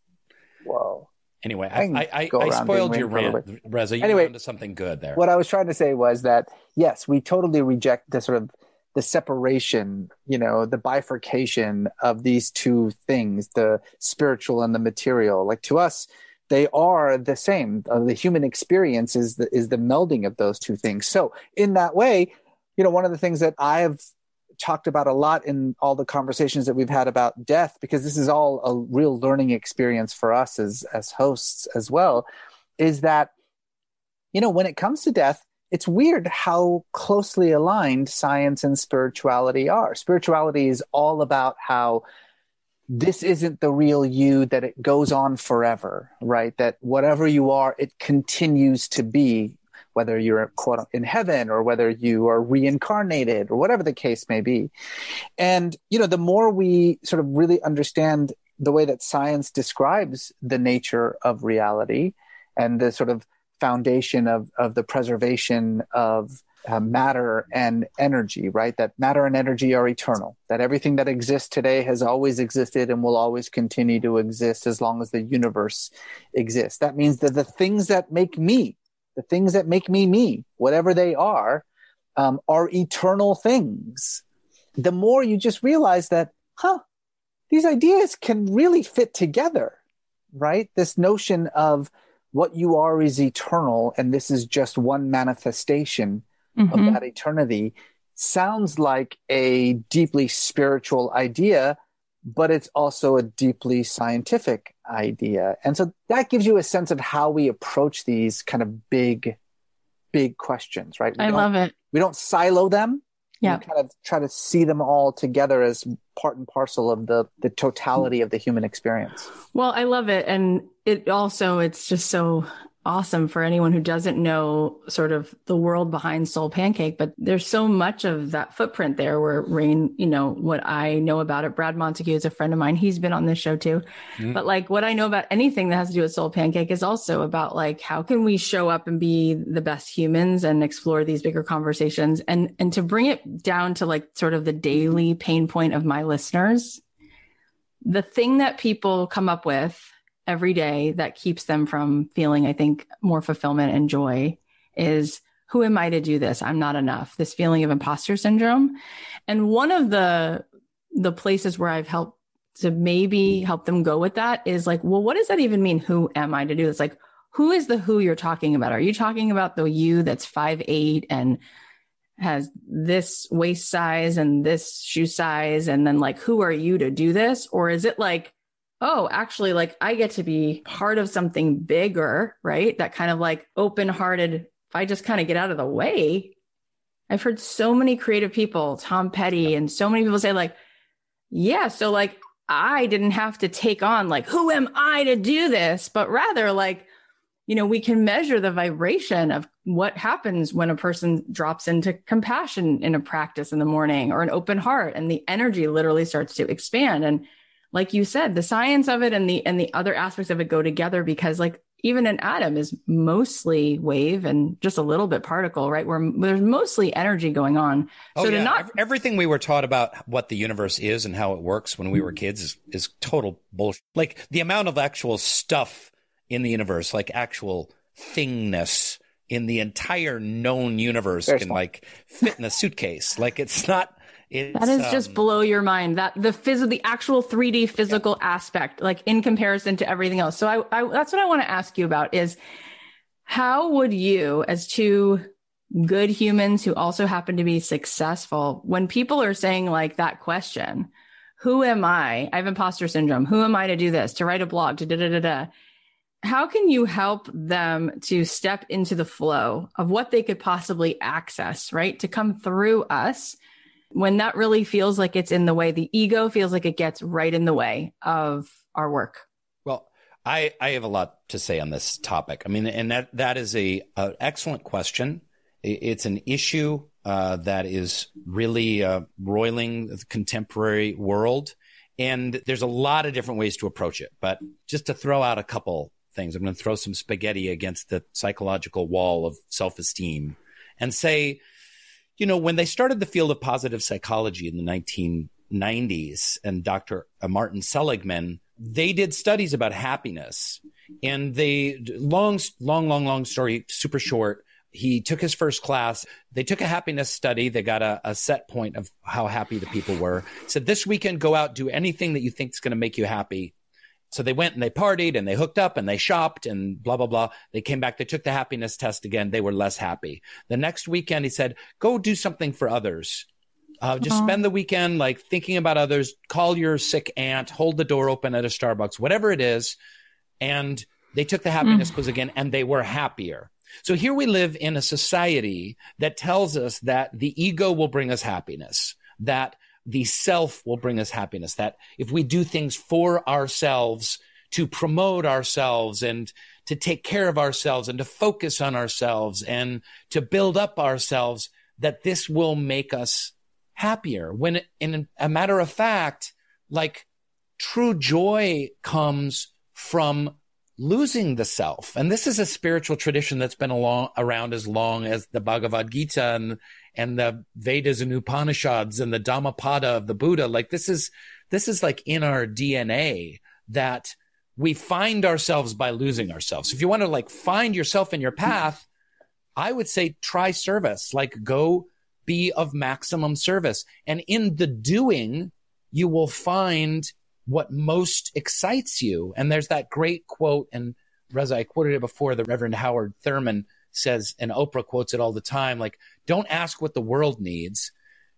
Whoa. Anyway, I I, I, I, spoiled your rain for a rant, Reza. You Anyway, went to something good there. What I was trying to say was that yes, we totally reject the sort of the separation, you know, the bifurcation of these two things, the spiritual and the material. Like to us, they are the same. Uh, the human experience is the is the melding of those two things. So in that way, you know, one of the things that I've talked about a lot in all the conversations that we've had about death, because this is all a real learning experience for us as as hosts as well, is that you know when it comes to death it's weird how closely aligned science and spirituality are. Spirituality is all about how this isn't the real you, that it goes on forever, right? That whatever you are, it continues to be, whether you're quote in heaven or whether you are reincarnated or whatever the case may be. And, you know, the more we sort of really understand the way that science describes the nature of reality and the sort of foundation of, of the preservation of uh, matter and energy, right? That matter and energy are eternal, that everything that exists today has always existed and will always continue to exist as long as the universe exists. That means that the things that make me, the things that make me me, whatever they are, um, are eternal things. The more you just realize that, huh, these ideas can really fit together, right? This notion of what you are is eternal and this is just one manifestation Mhm. of that eternity sounds like a deeply spiritual idea, but it's also a deeply scientific idea. And so that gives you a sense of how we approach these kind of big, big questions, right? We I don't- love it. We don't silo them. Yeah. Kind of try to see them all together as part and parcel of the, the totality of the human experience. Well, I love it. And it also, it's just so awesome for anyone who doesn't know sort of the world behind SoulPancake. But there's so much of that footprint there where Rainn, you know, what I know about it. Brad Montague is a friend of mine. He's been on this show too. Mhm. But like what I know about anything that has to do with SoulPancake is also about like how can we show up and be the best humans and explore these bigger conversations and and to bring it down to like sort of the daily pain point of my listeners the thing that people come up with every day that keeps them from feeling, I think, more fulfillment and joy is who am I to do this? I'm not enough. This feeling of imposter syndrome. And one of the the places where I've helped to maybe help them go with that is like, well, what does that even mean? Who am I to do this? Like, who is the who you're talking about? Are you talking about the you that's five eight and has this waist size and this shoe size and then like who are you to do this or is it like oh actually like i get to be part of something bigger right? That kind of like open hearted if i just kind of get out of the way. I've heard so many creative people tom petty and so many people say like yeah so like i didn't have to take on like who am i to do this? But rather like you know, we can measure the vibration of what happens when a person drops into compassion in a practice in the morning or an open heart and the energy literally starts to expand. And like you said, the science of it and the and the other aspects of it go together because like even an atom is mostly wave and just a little bit particle, right? Where there's mostly energy going on. Oh, so to yeah. not everything we were taught about what the universe is and how it works when we were mm-hmm. kids is, is total bullshit. Like the amount of actual stuff in the universe, like actual thingness in the entire known universe Very can small. like fit in a suitcase. like it's not. It's, That is just um, blow your mind. That the phys- the actual 3D physical aspect, like in comparison to everything else. So I, I that's what I want to ask you about is how would you, as two good humans who also happen to be successful, when people are saying like that question, who am I? I have imposter syndrome. Who am I to do this? To write a blog? To da da da da. How can you help them to step into the flow of what they could possibly access, right? To come through us when that really feels like it's in the way, the ego feels like it gets right in the way of our work. Well, I, I have a lot to say on this topic. I mean, and that, that is a, a excellent question. It's an issue uh, that is really uh, roiling the contemporary world. And there's a lot of different ways to approach it. But just to throw out a couple things, I'm going to throw some spaghetti against the psychological wall of self esteem and say, you know, when they started the field of positive psychology in the 1990s and Dr. Martin Seligman, they did studies about happiness and they long, long, long, long story, super short. He took his first class. They took a happiness study. They got a, a set point of how happy the people were. Said this weekend, go out, do anything that you think is going to make you happy. So they went and they partied and they hooked up and they shopped and blah, blah, blah. They came back. They took the happiness test again. They were less happy. The next weekend, he said, go do something for others. Uh, just uh-huh. spend the weekend like thinking about others. Call your sick aunt, hold the door open at a Starbucks, whatever it is. And they took the happiness mm. quiz again and they were happier. So here we live in a society that tells us that the ego will bring us happiness, that the self will bring us happiness. That if we do things for ourselves to promote ourselves and to take care of ourselves and to focus on ourselves and to build up ourselves, that this will make us happier. When in a matter of fact, like true joy comes from losing the self. And this is a spiritual tradition that's been along, around as long as the Bhagavad Gita and and the Vedas and Upanishads and the Dhammapada of the Buddha. Like this is, this is like in our DNA that we find ourselves by losing ourselves. If you want to like find yourself in your path, I would say try service, like go be of maximum service. And in the doing, you will find what most excites you. And there's that great quote, and Reza, I quoted it before, the Reverend Howard Thurman says, and Oprah quotes it all the time, like, don't ask what the world needs.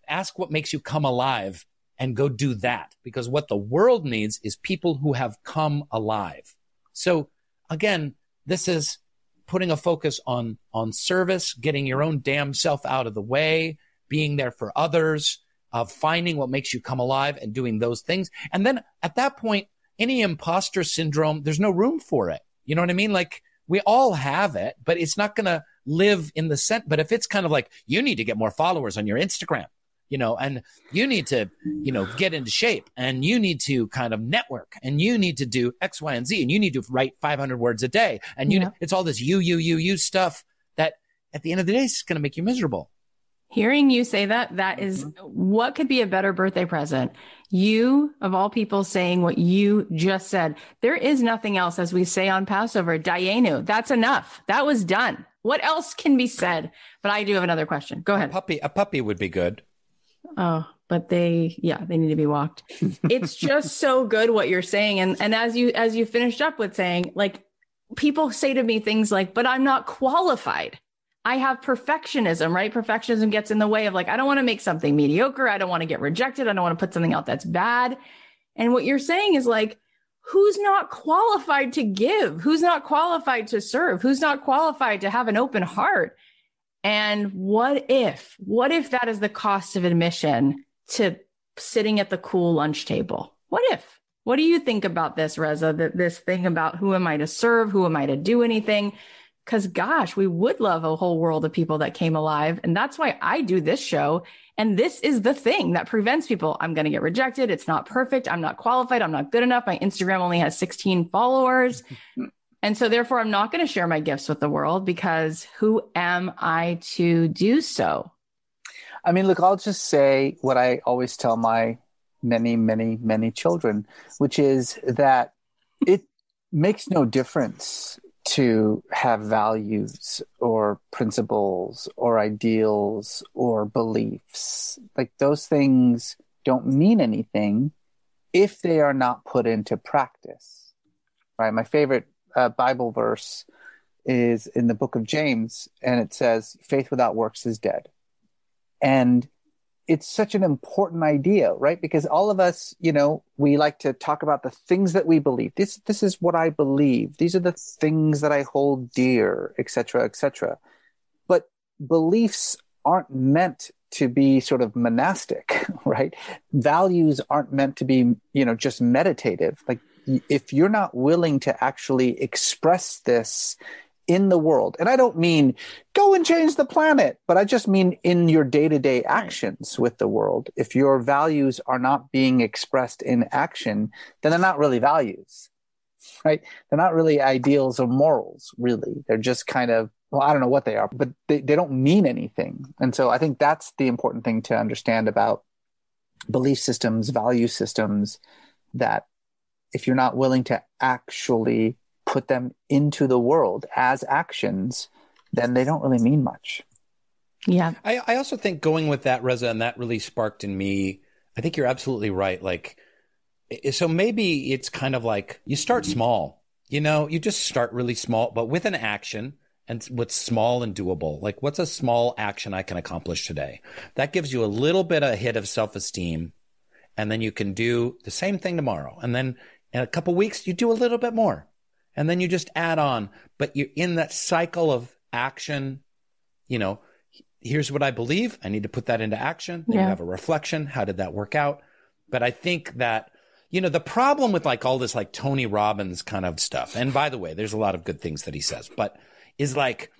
Ask what makes you come alive and go do that. Because what the world needs is people who have come alive. So again, this is putting a focus on, on service, getting your own damn self out of the way, being there for others, of finding what makes you come alive and doing those things. And then at that point, any imposter syndrome, there's no room for it. You know what I mean? Like we all have it, but it's not going to live in the scent. But if it's kind of like, you need to get more followers on your Instagram, you know, and you need to, you know, get into shape and you need to kind of network and you need to do X, Y, and Z and you need to write 500 words a day. And you, yeah. it's all this you, you, you, you stuff that at the end of the day is going to make you miserable. Hearing you say that, that is mm-hmm. what could be a better birthday present? You, of all people, saying what you just said. There is nothing else, as we say on Passover, Dayenu. That's enough. That was done. What else can be said? But I do have another question. Go ahead. A puppy, a puppy would be good. Oh, but they, yeah, they need to be walked. it's just so good what you're saying. And, and as you, as you finished up with saying, like, people say to me things like, but I'm not qualified. I have perfectionism, right? Perfectionism gets in the way of like, I don't want to make something mediocre. I don't want to get rejected. I don't want to put something out that's bad. And what you're saying is like, who's not qualified to give? Who's not qualified to serve? Who's not qualified to have an open heart? And what if, what if that is the cost of admission to sitting at the cool lunch table? What if? What do you think about this, Reza? That this thing about who am I to serve? Who am I to do anything? Because gosh, we would love a whole world of people that came alive. And that's why I do this show. And this is the thing that prevents people. I'm going to get rejected. It's not perfect. I'm not qualified. I'm not good enough. My Instagram only has 16 followers. and so therefore I'm not going to share my gifts with the world because who am I to do so? I mean, look, I'll just say what I always tell my many, many, many children, which is that it makes no difference to have values or principles or ideals or beliefs. Like those things don't mean anything if they are not put into practice. Right? My favorite uh, Bible verse is in the book of James, and it says, faith without works is dead. And it's such an important idea, right? Because all of us, you know, we like to talk about the things that we believe. This, this is what I believe. These are the things that I hold dear, etc., etc. But beliefs aren't meant to be sort of monastic, right? Values aren't meant to be, you know, just meditative. Like if you're not willing to actually express this in the world, and I don't mean go and change the planet, but I just mean in your day to day actions with the world. If your values are not being expressed in action, then they're not really values, right? They're not really ideals or morals, really. They're just kind of well, I don't know what they are, but they, they don't mean anything. And so I think that's the important thing to understand about belief systems, value systems, that if you're not willing to actually put them into the world as actions, then they don't really mean much. Yeah. I, I also think going with that, Reza, and that really sparked in me, I think you're absolutely right. Like, so maybe it's kind of like you start small, you know, you just start really small, but with an action and what's small and doable. Like, what's a small action I can accomplish today? That gives you a little bit of a hit of self esteem. And then you can do the same thing tomorrow. And then in a couple weeks, you do a little bit more. And then you just add on. But you're in that cycle of action. You know, here's what I believe. I need to put that into action. Then yeah. you have a reflection. How did that work out? But I think that you know, the problem with like all this like Tony Robbins kind of stuff, and by the way, there's a lot of good things that he says, but is like,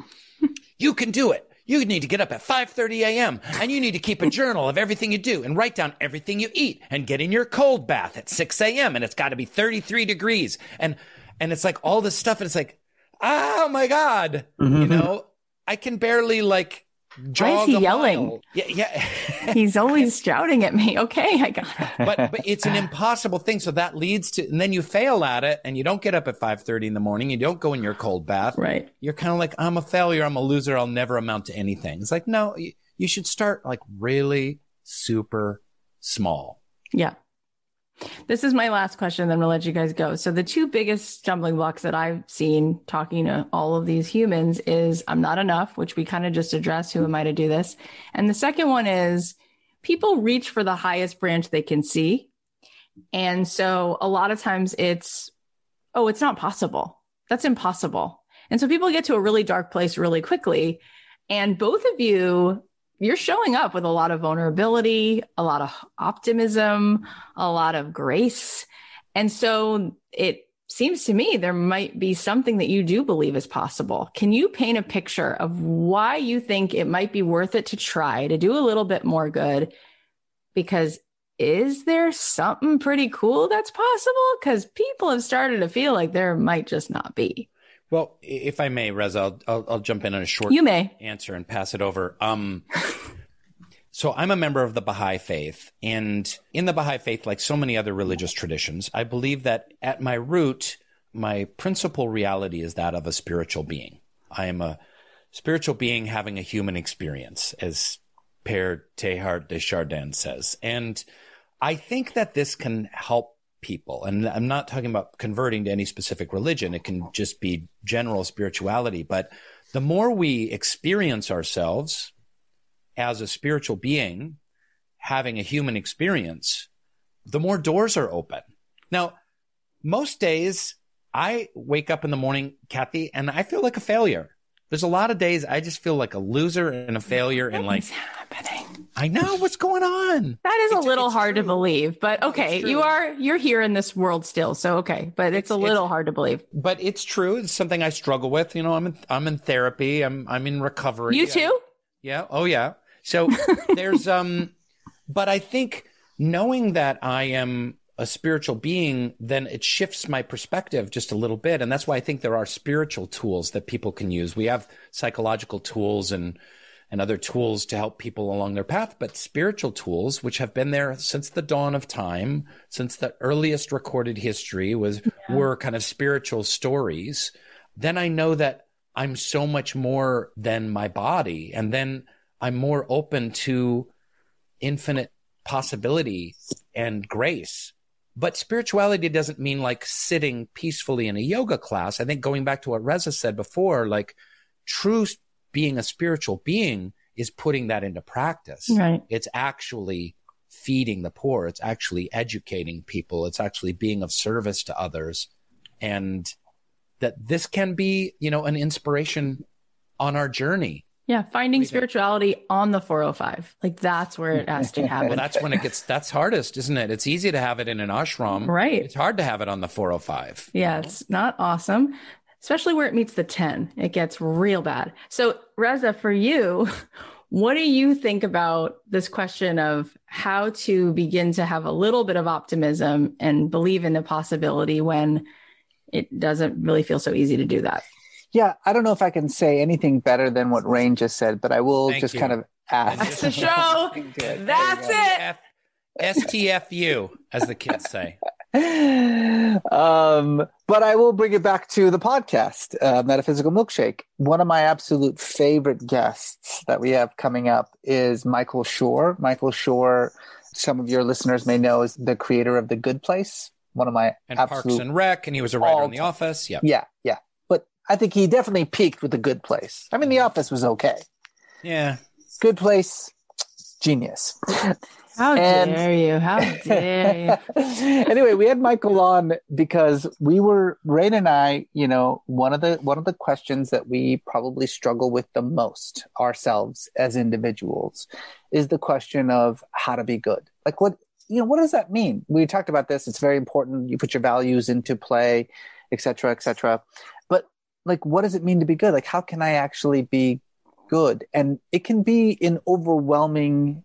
you can do it. You need to get up at 5:30 a.m. and you need to keep a journal of everything you do and write down everything you eat and get in your cold bath at 6 a.m. and it's got to be 33 degrees and and it's like all this stuff and it's like, oh my god, mm-hmm. you know, I can barely like why is he yelling? Mile. Yeah, yeah. He's always shouting at me. Okay, I got it. But but it's an impossible thing. So that leads to, and then you fail at it, and you don't get up at five thirty in the morning. You don't go in your cold bath. Right. You're kind of like, I'm a failure. I'm a loser. I'll never amount to anything. It's like, no, you, you should start like really super small. Yeah. This is my last question, then we'll let you guys go. So, the two biggest stumbling blocks that I've seen talking to all of these humans is I'm not enough, which we kind of just addressed. Who am I to do this? And the second one is people reach for the highest branch they can see. And so, a lot of times it's, oh, it's not possible. That's impossible. And so, people get to a really dark place really quickly. And both of you you're showing up with a lot of vulnerability, a lot of optimism, a lot of grace. And so it seems to me there might be something that you do believe is possible. Can you paint a picture of why you think it might be worth it to try to do a little bit more good? Because is there something pretty cool that's possible? Because people have started to feel like there might just not be. Well, if I may, Reza, I'll, I'll, I'll, jump in on a short you may. answer and pass it over. Um, so I'm a member of the Baha'i faith, and in the Baha'i faith, like so many other religious traditions, I believe that at my root, my principal reality is that of a spiritual being. I am a spiritual being having a human experience, as Père Teilhard de Chardin says. And I think that this can help people. And I'm not talking about converting to any specific religion. It can just be general spirituality. But the more we experience ourselves as a spiritual being, having a human experience, the more doors are open. Now, most days I wake up in the morning, Cathy, and I feel like a failure. There's a lot of days I just feel like a loser and a failure and like happening. I know what's going on. That is it's, a little hard true. to believe, but okay, you are you're here in this world still, so okay, but it's, it's a little it's, hard to believe. But it's true. It's something I struggle with. You know, I'm in, I'm in therapy. I'm I'm in recovery. You too? yeah. Oh yeah. So there's um, but I think knowing that I am a spiritual being, then it shifts my perspective just a little bit. And that's why I think there are spiritual tools that people can use. We have psychological tools and and other tools to help people along their path, but spiritual tools, which have been there since the dawn of time, since the earliest recorded history was yeah. were kind of spiritual stories, then I know that I'm so much more than my body. And then I'm more open to infinite possibility and grace but spirituality doesn't mean like sitting peacefully in a yoga class. I think going back to what Reza said before, like true being a spiritual being is putting that into practice. Right. It's actually feeding the poor. It's actually educating people. It's actually being of service to others. And that this can be, you know, an inspiration on our journey. Yeah, finding spirituality on the 405. Like that's where it has to happen. Well, that's when it gets that's hardest, isn't it? It's easy to have it in an ashram. Right. It's hard to have it on the 405. Yeah, it's not awesome, especially where it meets the 10. It gets real bad. So, Reza, for you, what do you think about this question of how to begin to have a little bit of optimism and believe in the possibility when it doesn't really feel so easy to do that? Yeah, I don't know if I can say anything better than what Rainn just said, but I will Thank just you. kind of ask. That's the show. That's it. F- STFU, as the kids say. Um, but I will bring it back to the podcast, uh, Metaphysical Milkshake. One of my absolute favorite guests that we have coming up is Michael Schur. Michael Schur, some of your listeners may know, is the creator of The Good Place. One of my And Parks and Rec, and he was a writer on The. Office. Yeah, yeah, yeah. But I think he definitely peaked with The Good Place. I mean, The Office was okay. Yeah. Good Place, genius. How And- dare you? How dare you? anyway, we had Michael on because we were Rainn and I, you know, one of the one of the questions that we probably struggle with the most ourselves as individuals is the question of how to be good. Like what you know, what does that mean? We talked about this. It's very important. You put your values into play, et cetera, et cetera. But like, what does it mean to be good? Like, how can I actually be good? And it can be an overwhelming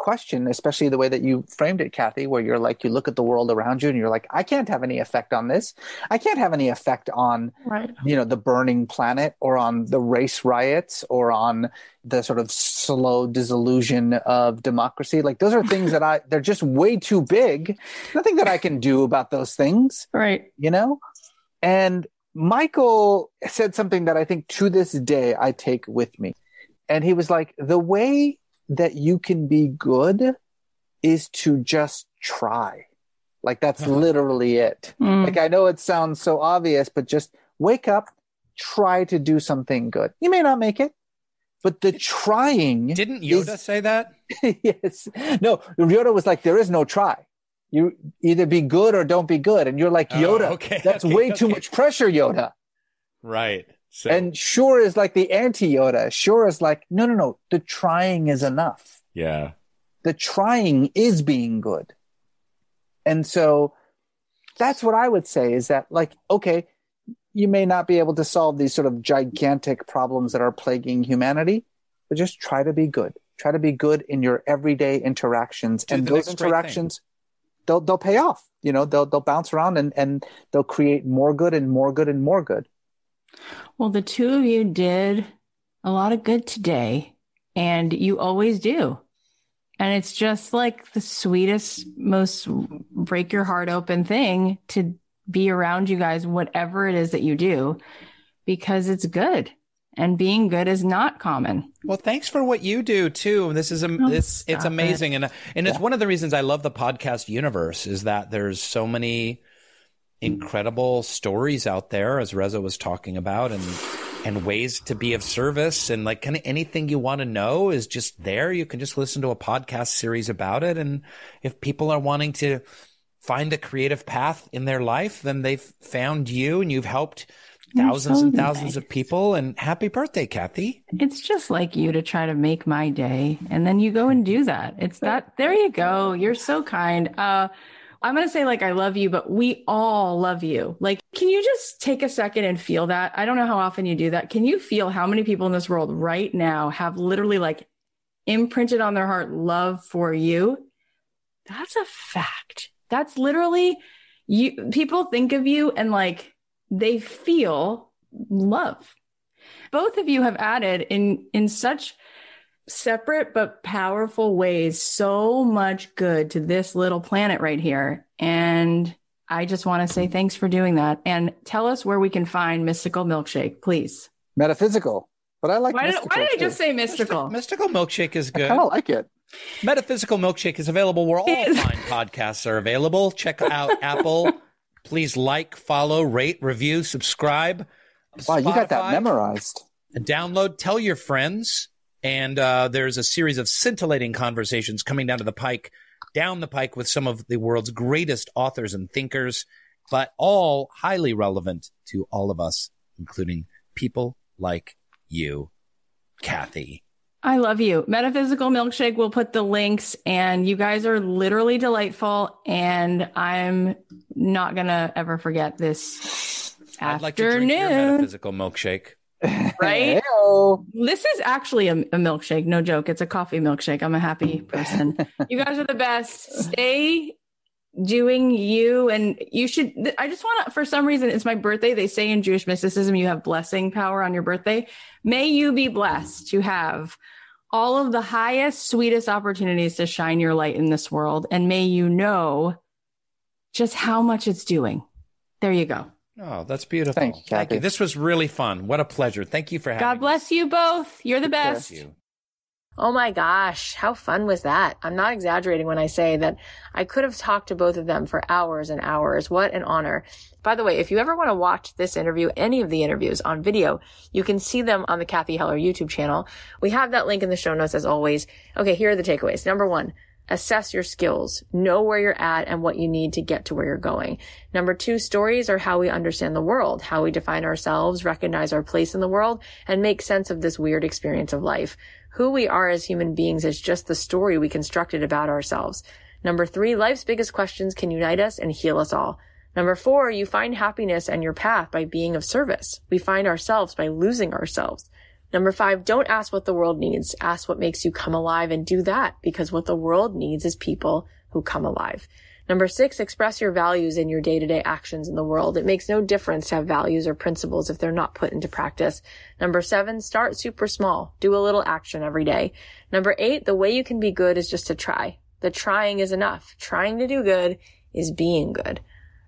question, especially the way that you framed it, Cathy, where you're like, you look at the world around you and you're like, I can't have any effect on this. I can't have any effect on, Right. you know, the burning planet or on the race riots or on the sort of slow dissolution of democracy. Like those are things that I, they're just way too big. Nothing that I can do about those things Right. you know? And Michael said something that I think to this day I take with me. And he was like, the way that you can be good is to just try. Like that's literally it. Mm. Like I know it sounds so obvious, but just wake up, try to do something good. You may not make it, but the trying Didn't is- Yoda say that? yes. No, Yoda was like, there is no try. You either be good or don't be good. And you're like, Oh, Yoda, okay, that's okay, way too much pressure, Yoda. Right. So, And Schur is like the anti Yoda. Schur is like, no, no, no. The trying is enough. yeah. The trying is being good. And so that's what I would say is that, like, okay, you may not be able to solve these sort of gigantic problems that are plaguing humanity, but just try to be good. Try to be good in your everyday interactions. Do and those next great thing. interactions, they'll, they'll pay off. You know, they'll, they'll bounce around and, and they'll create more good and more good and more good. Well, the two of you did a lot of good today, and you always do. And it's just like the sweetest, most break your heart open thing to be around you guys, whatever it is that you do, because it's good. And being good is not common. Well, thanks for what you do too. This is a Oh, this it's stop amazing, and and it's one of the reasons I love the podcast universe is that there's so many incredible stories out there, as Reza was talking about, and and ways to be of service, and like kind of anything you want to know is just there. You can just listen to a podcast series about it, and if people are wanting to find a creative path in their life, then they've found you, and you've helped thousands so and thousands nice. of people. And happy birthday, Cathy! It's just like you to try to make my day. And then you go and do that. It's that. There you go. You're so kind. Uh, I'm going to say like, I love you, but we all love you. Like, can you just take a second and feel that? I don't know how often you do that. Can you feel how many people in this world right now have literally like imprinted on their heart love for you? That's a fact. That's literally you. People think of you and like they feel love both of you have added in in such separate but powerful ways so much good to this little planet right here and i just want to say thanks for doing that and tell us where we can find mystical milkshake please Metaphysical. But I like why did, mystical why did i just say mystical Mystical Milkshake is good. I good. kind of like it. Metaphysical Milkshake is available where all fine podcasts are available. Check out Apple. Please like, follow, rate, review, subscribe. Wow, you got that Spotify. memorized. Download, tell your friends. And uh, there's a series of scintillating conversations coming down to the pike, down the pike with some of the world's greatest authors and thinkers, but all highly relevant to all of us, including people like you. Cathy. I love you. Metaphysical Milkshake will put the links, and you guys are literally delightful. And I'm not going to ever forget this I'd like to drink your afternoon. metaphysical milkshake. Right? This is actually a, a milkshake. No joke. It's a coffee milkshake. I'm a happy person. you guys are the best. Stay doing you. And you should, I just want to, for some reason, it's my birthday. They say in Jewish mysticism, you have blessing power on your birthday. May you be blessed to have all of the highest, sweetest opportunities to shine your light in this world. And may you know just how much it's doing. There you go. Oh, that's beautiful. Thank you, Cathy. This was really fun. What a pleasure. Thank you for having God bless you both. You're the me. best. Thank you. Oh my gosh, how fun was that? I'm not exaggerating when I say that I could have talked to both of them for hours and hours. What an honor. By the way, if you ever want to watch this interview, any of the interviews on video, you can see them on the Cathy Heller YouTube channel. We have that link in the show notes as always. Okay, here are the takeaways. Number one, assess your skills, know where you're at and what you need to get to where you're going. Number two, stories are how we understand the world, how we define ourselves, recognize our place in the world, and make sense of this weird experience of life. Who we are as human beings is just the story we constructed about ourselves. Number three, life's biggest questions can unite us and heal us all. Number four, you find happiness and your path by being of service. We find ourselves by losing ourselves. Number five, don't ask what the world needs. Ask what makes you come alive and do that because what the world needs is people who come alive. Number six, express your values in your day-to-day actions in the world. It makes no difference to have values or principles if they're not put into practice. Number seven, start super small. Do a little action every day. Number eight, the way you can be good is just to try. The trying is enough. Trying to do good is being good.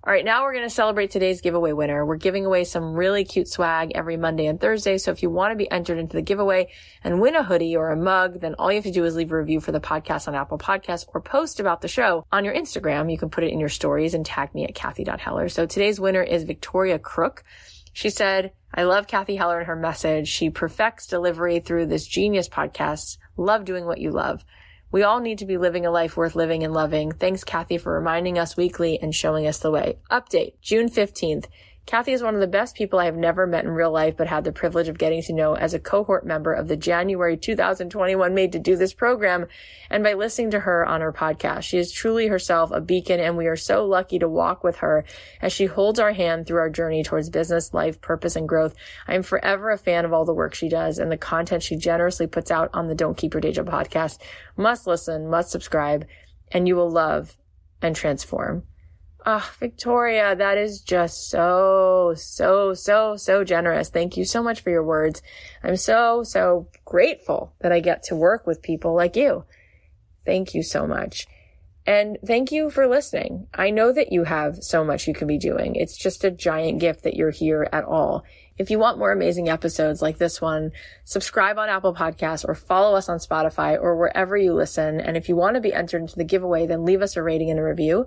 All right, now we're going to celebrate today's giveaway winner. We're giving away some really cute swag every Monday and Thursday. So if you want to be entered into the giveaway and win a hoodie or a mug, then all you have to do is leave a review for the podcast on Apple Podcasts or post about the show on your Instagram. You can put it in your stories and tag me at Cathy.Heller. So today's winner is Victoria Crook. She said, I love Cathy Heller and her message. She perfects delivery through this genius podcast. Love doing what you love. We all need to be living a life worth living and loving. Thanks, Cathy, for reminding us weekly and showing us the way. Update, June 15th. Cathy is one of the best people I have never met in real life, but had the privilege of getting to know as a cohort member of the January 2021 Made to Do This program and by listening to her on her podcast. She is truly herself a beacon and we are so lucky to walk with her as she holds our hand through our journey towards business, life, purpose, and growth. I am forever a fan of all the work she does and the content she generously puts out on the Don't Keep Your Day Job podcast. Must listen, must subscribe, and you will love and transform. Ah, Victoria, that is just so, so, so, so generous. Thank you so much for your words. I'm so, so grateful that I get to work with people like you. Thank you so much. And thank you for listening. I know that you have so much you can be doing. It's just a giant gift that you're here at all. If you want more amazing episodes like this one, subscribe on Apple Podcasts or follow us on Spotify or wherever you listen. And if you want to be entered into the giveaway, then leave us a rating and a review.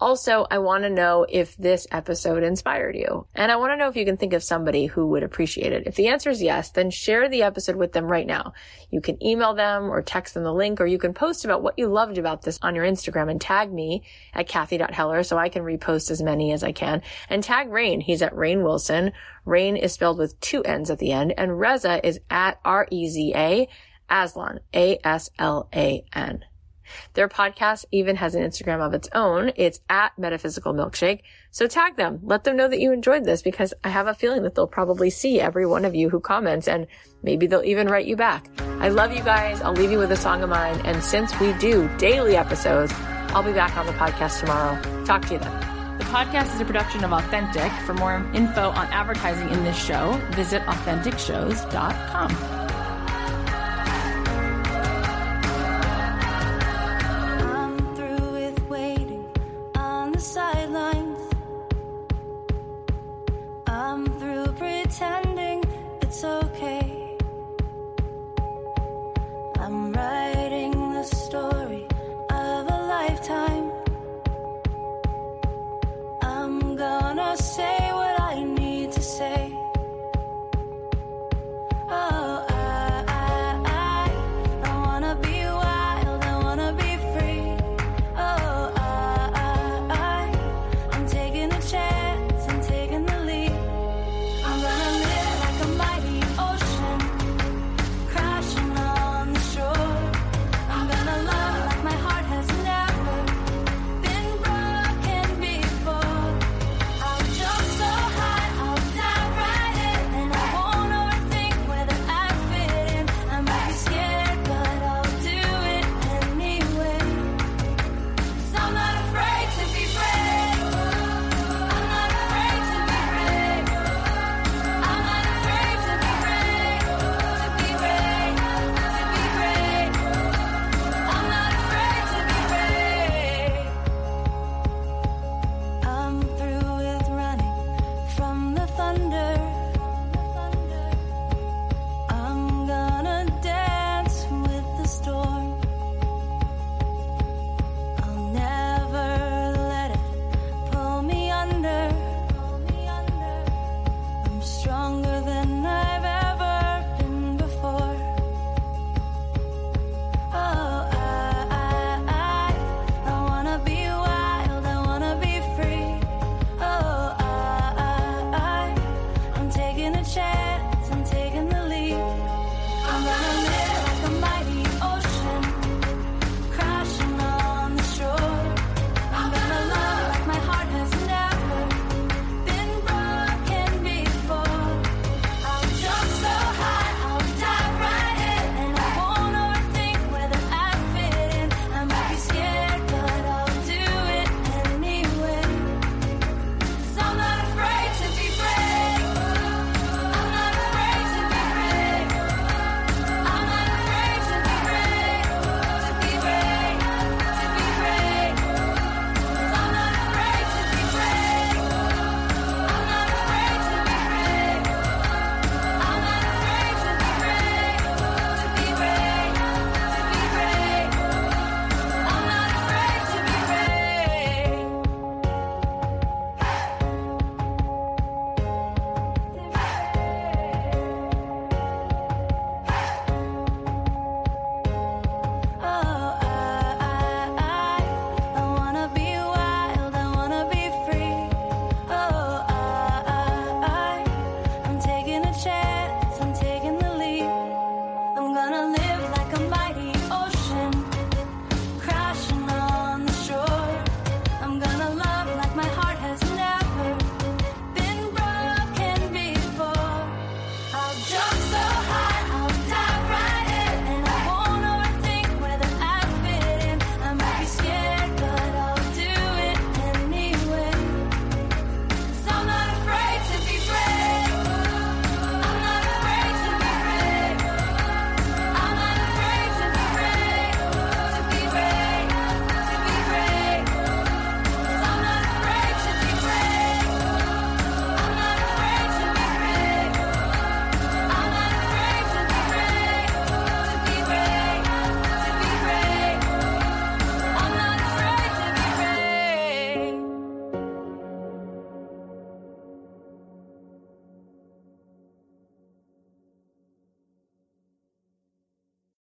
Also, I want to know if this episode inspired you. And I want to know if you can think of somebody who would appreciate it. If the answer is yes, then share the episode with them right now. You can email them or text them the link, or you can post about what you loved about this on your Instagram and tag me at Cathy.Heller so I can repost as many as I can. And tag Rainn. He's at Rainn Wilson. Rainn is spelled with two N's at the end. And Reza is at R-E-Z-A, Aslan, A-S-L-A-N. Their podcast even has an Instagram of its own. It's at Metaphysical Milkshake. So tag them. Let them know that you enjoyed this because I have a feeling that they'll probably see every one of you who comments and maybe they'll even write you back. I love you guys. I'll leave you with a song of mine. And since we do daily episodes, I'll be back on the podcast tomorrow. Talk to you then. The podcast is a production of Authentic. For more info on advertising in this show, visit AuthenticShows.com.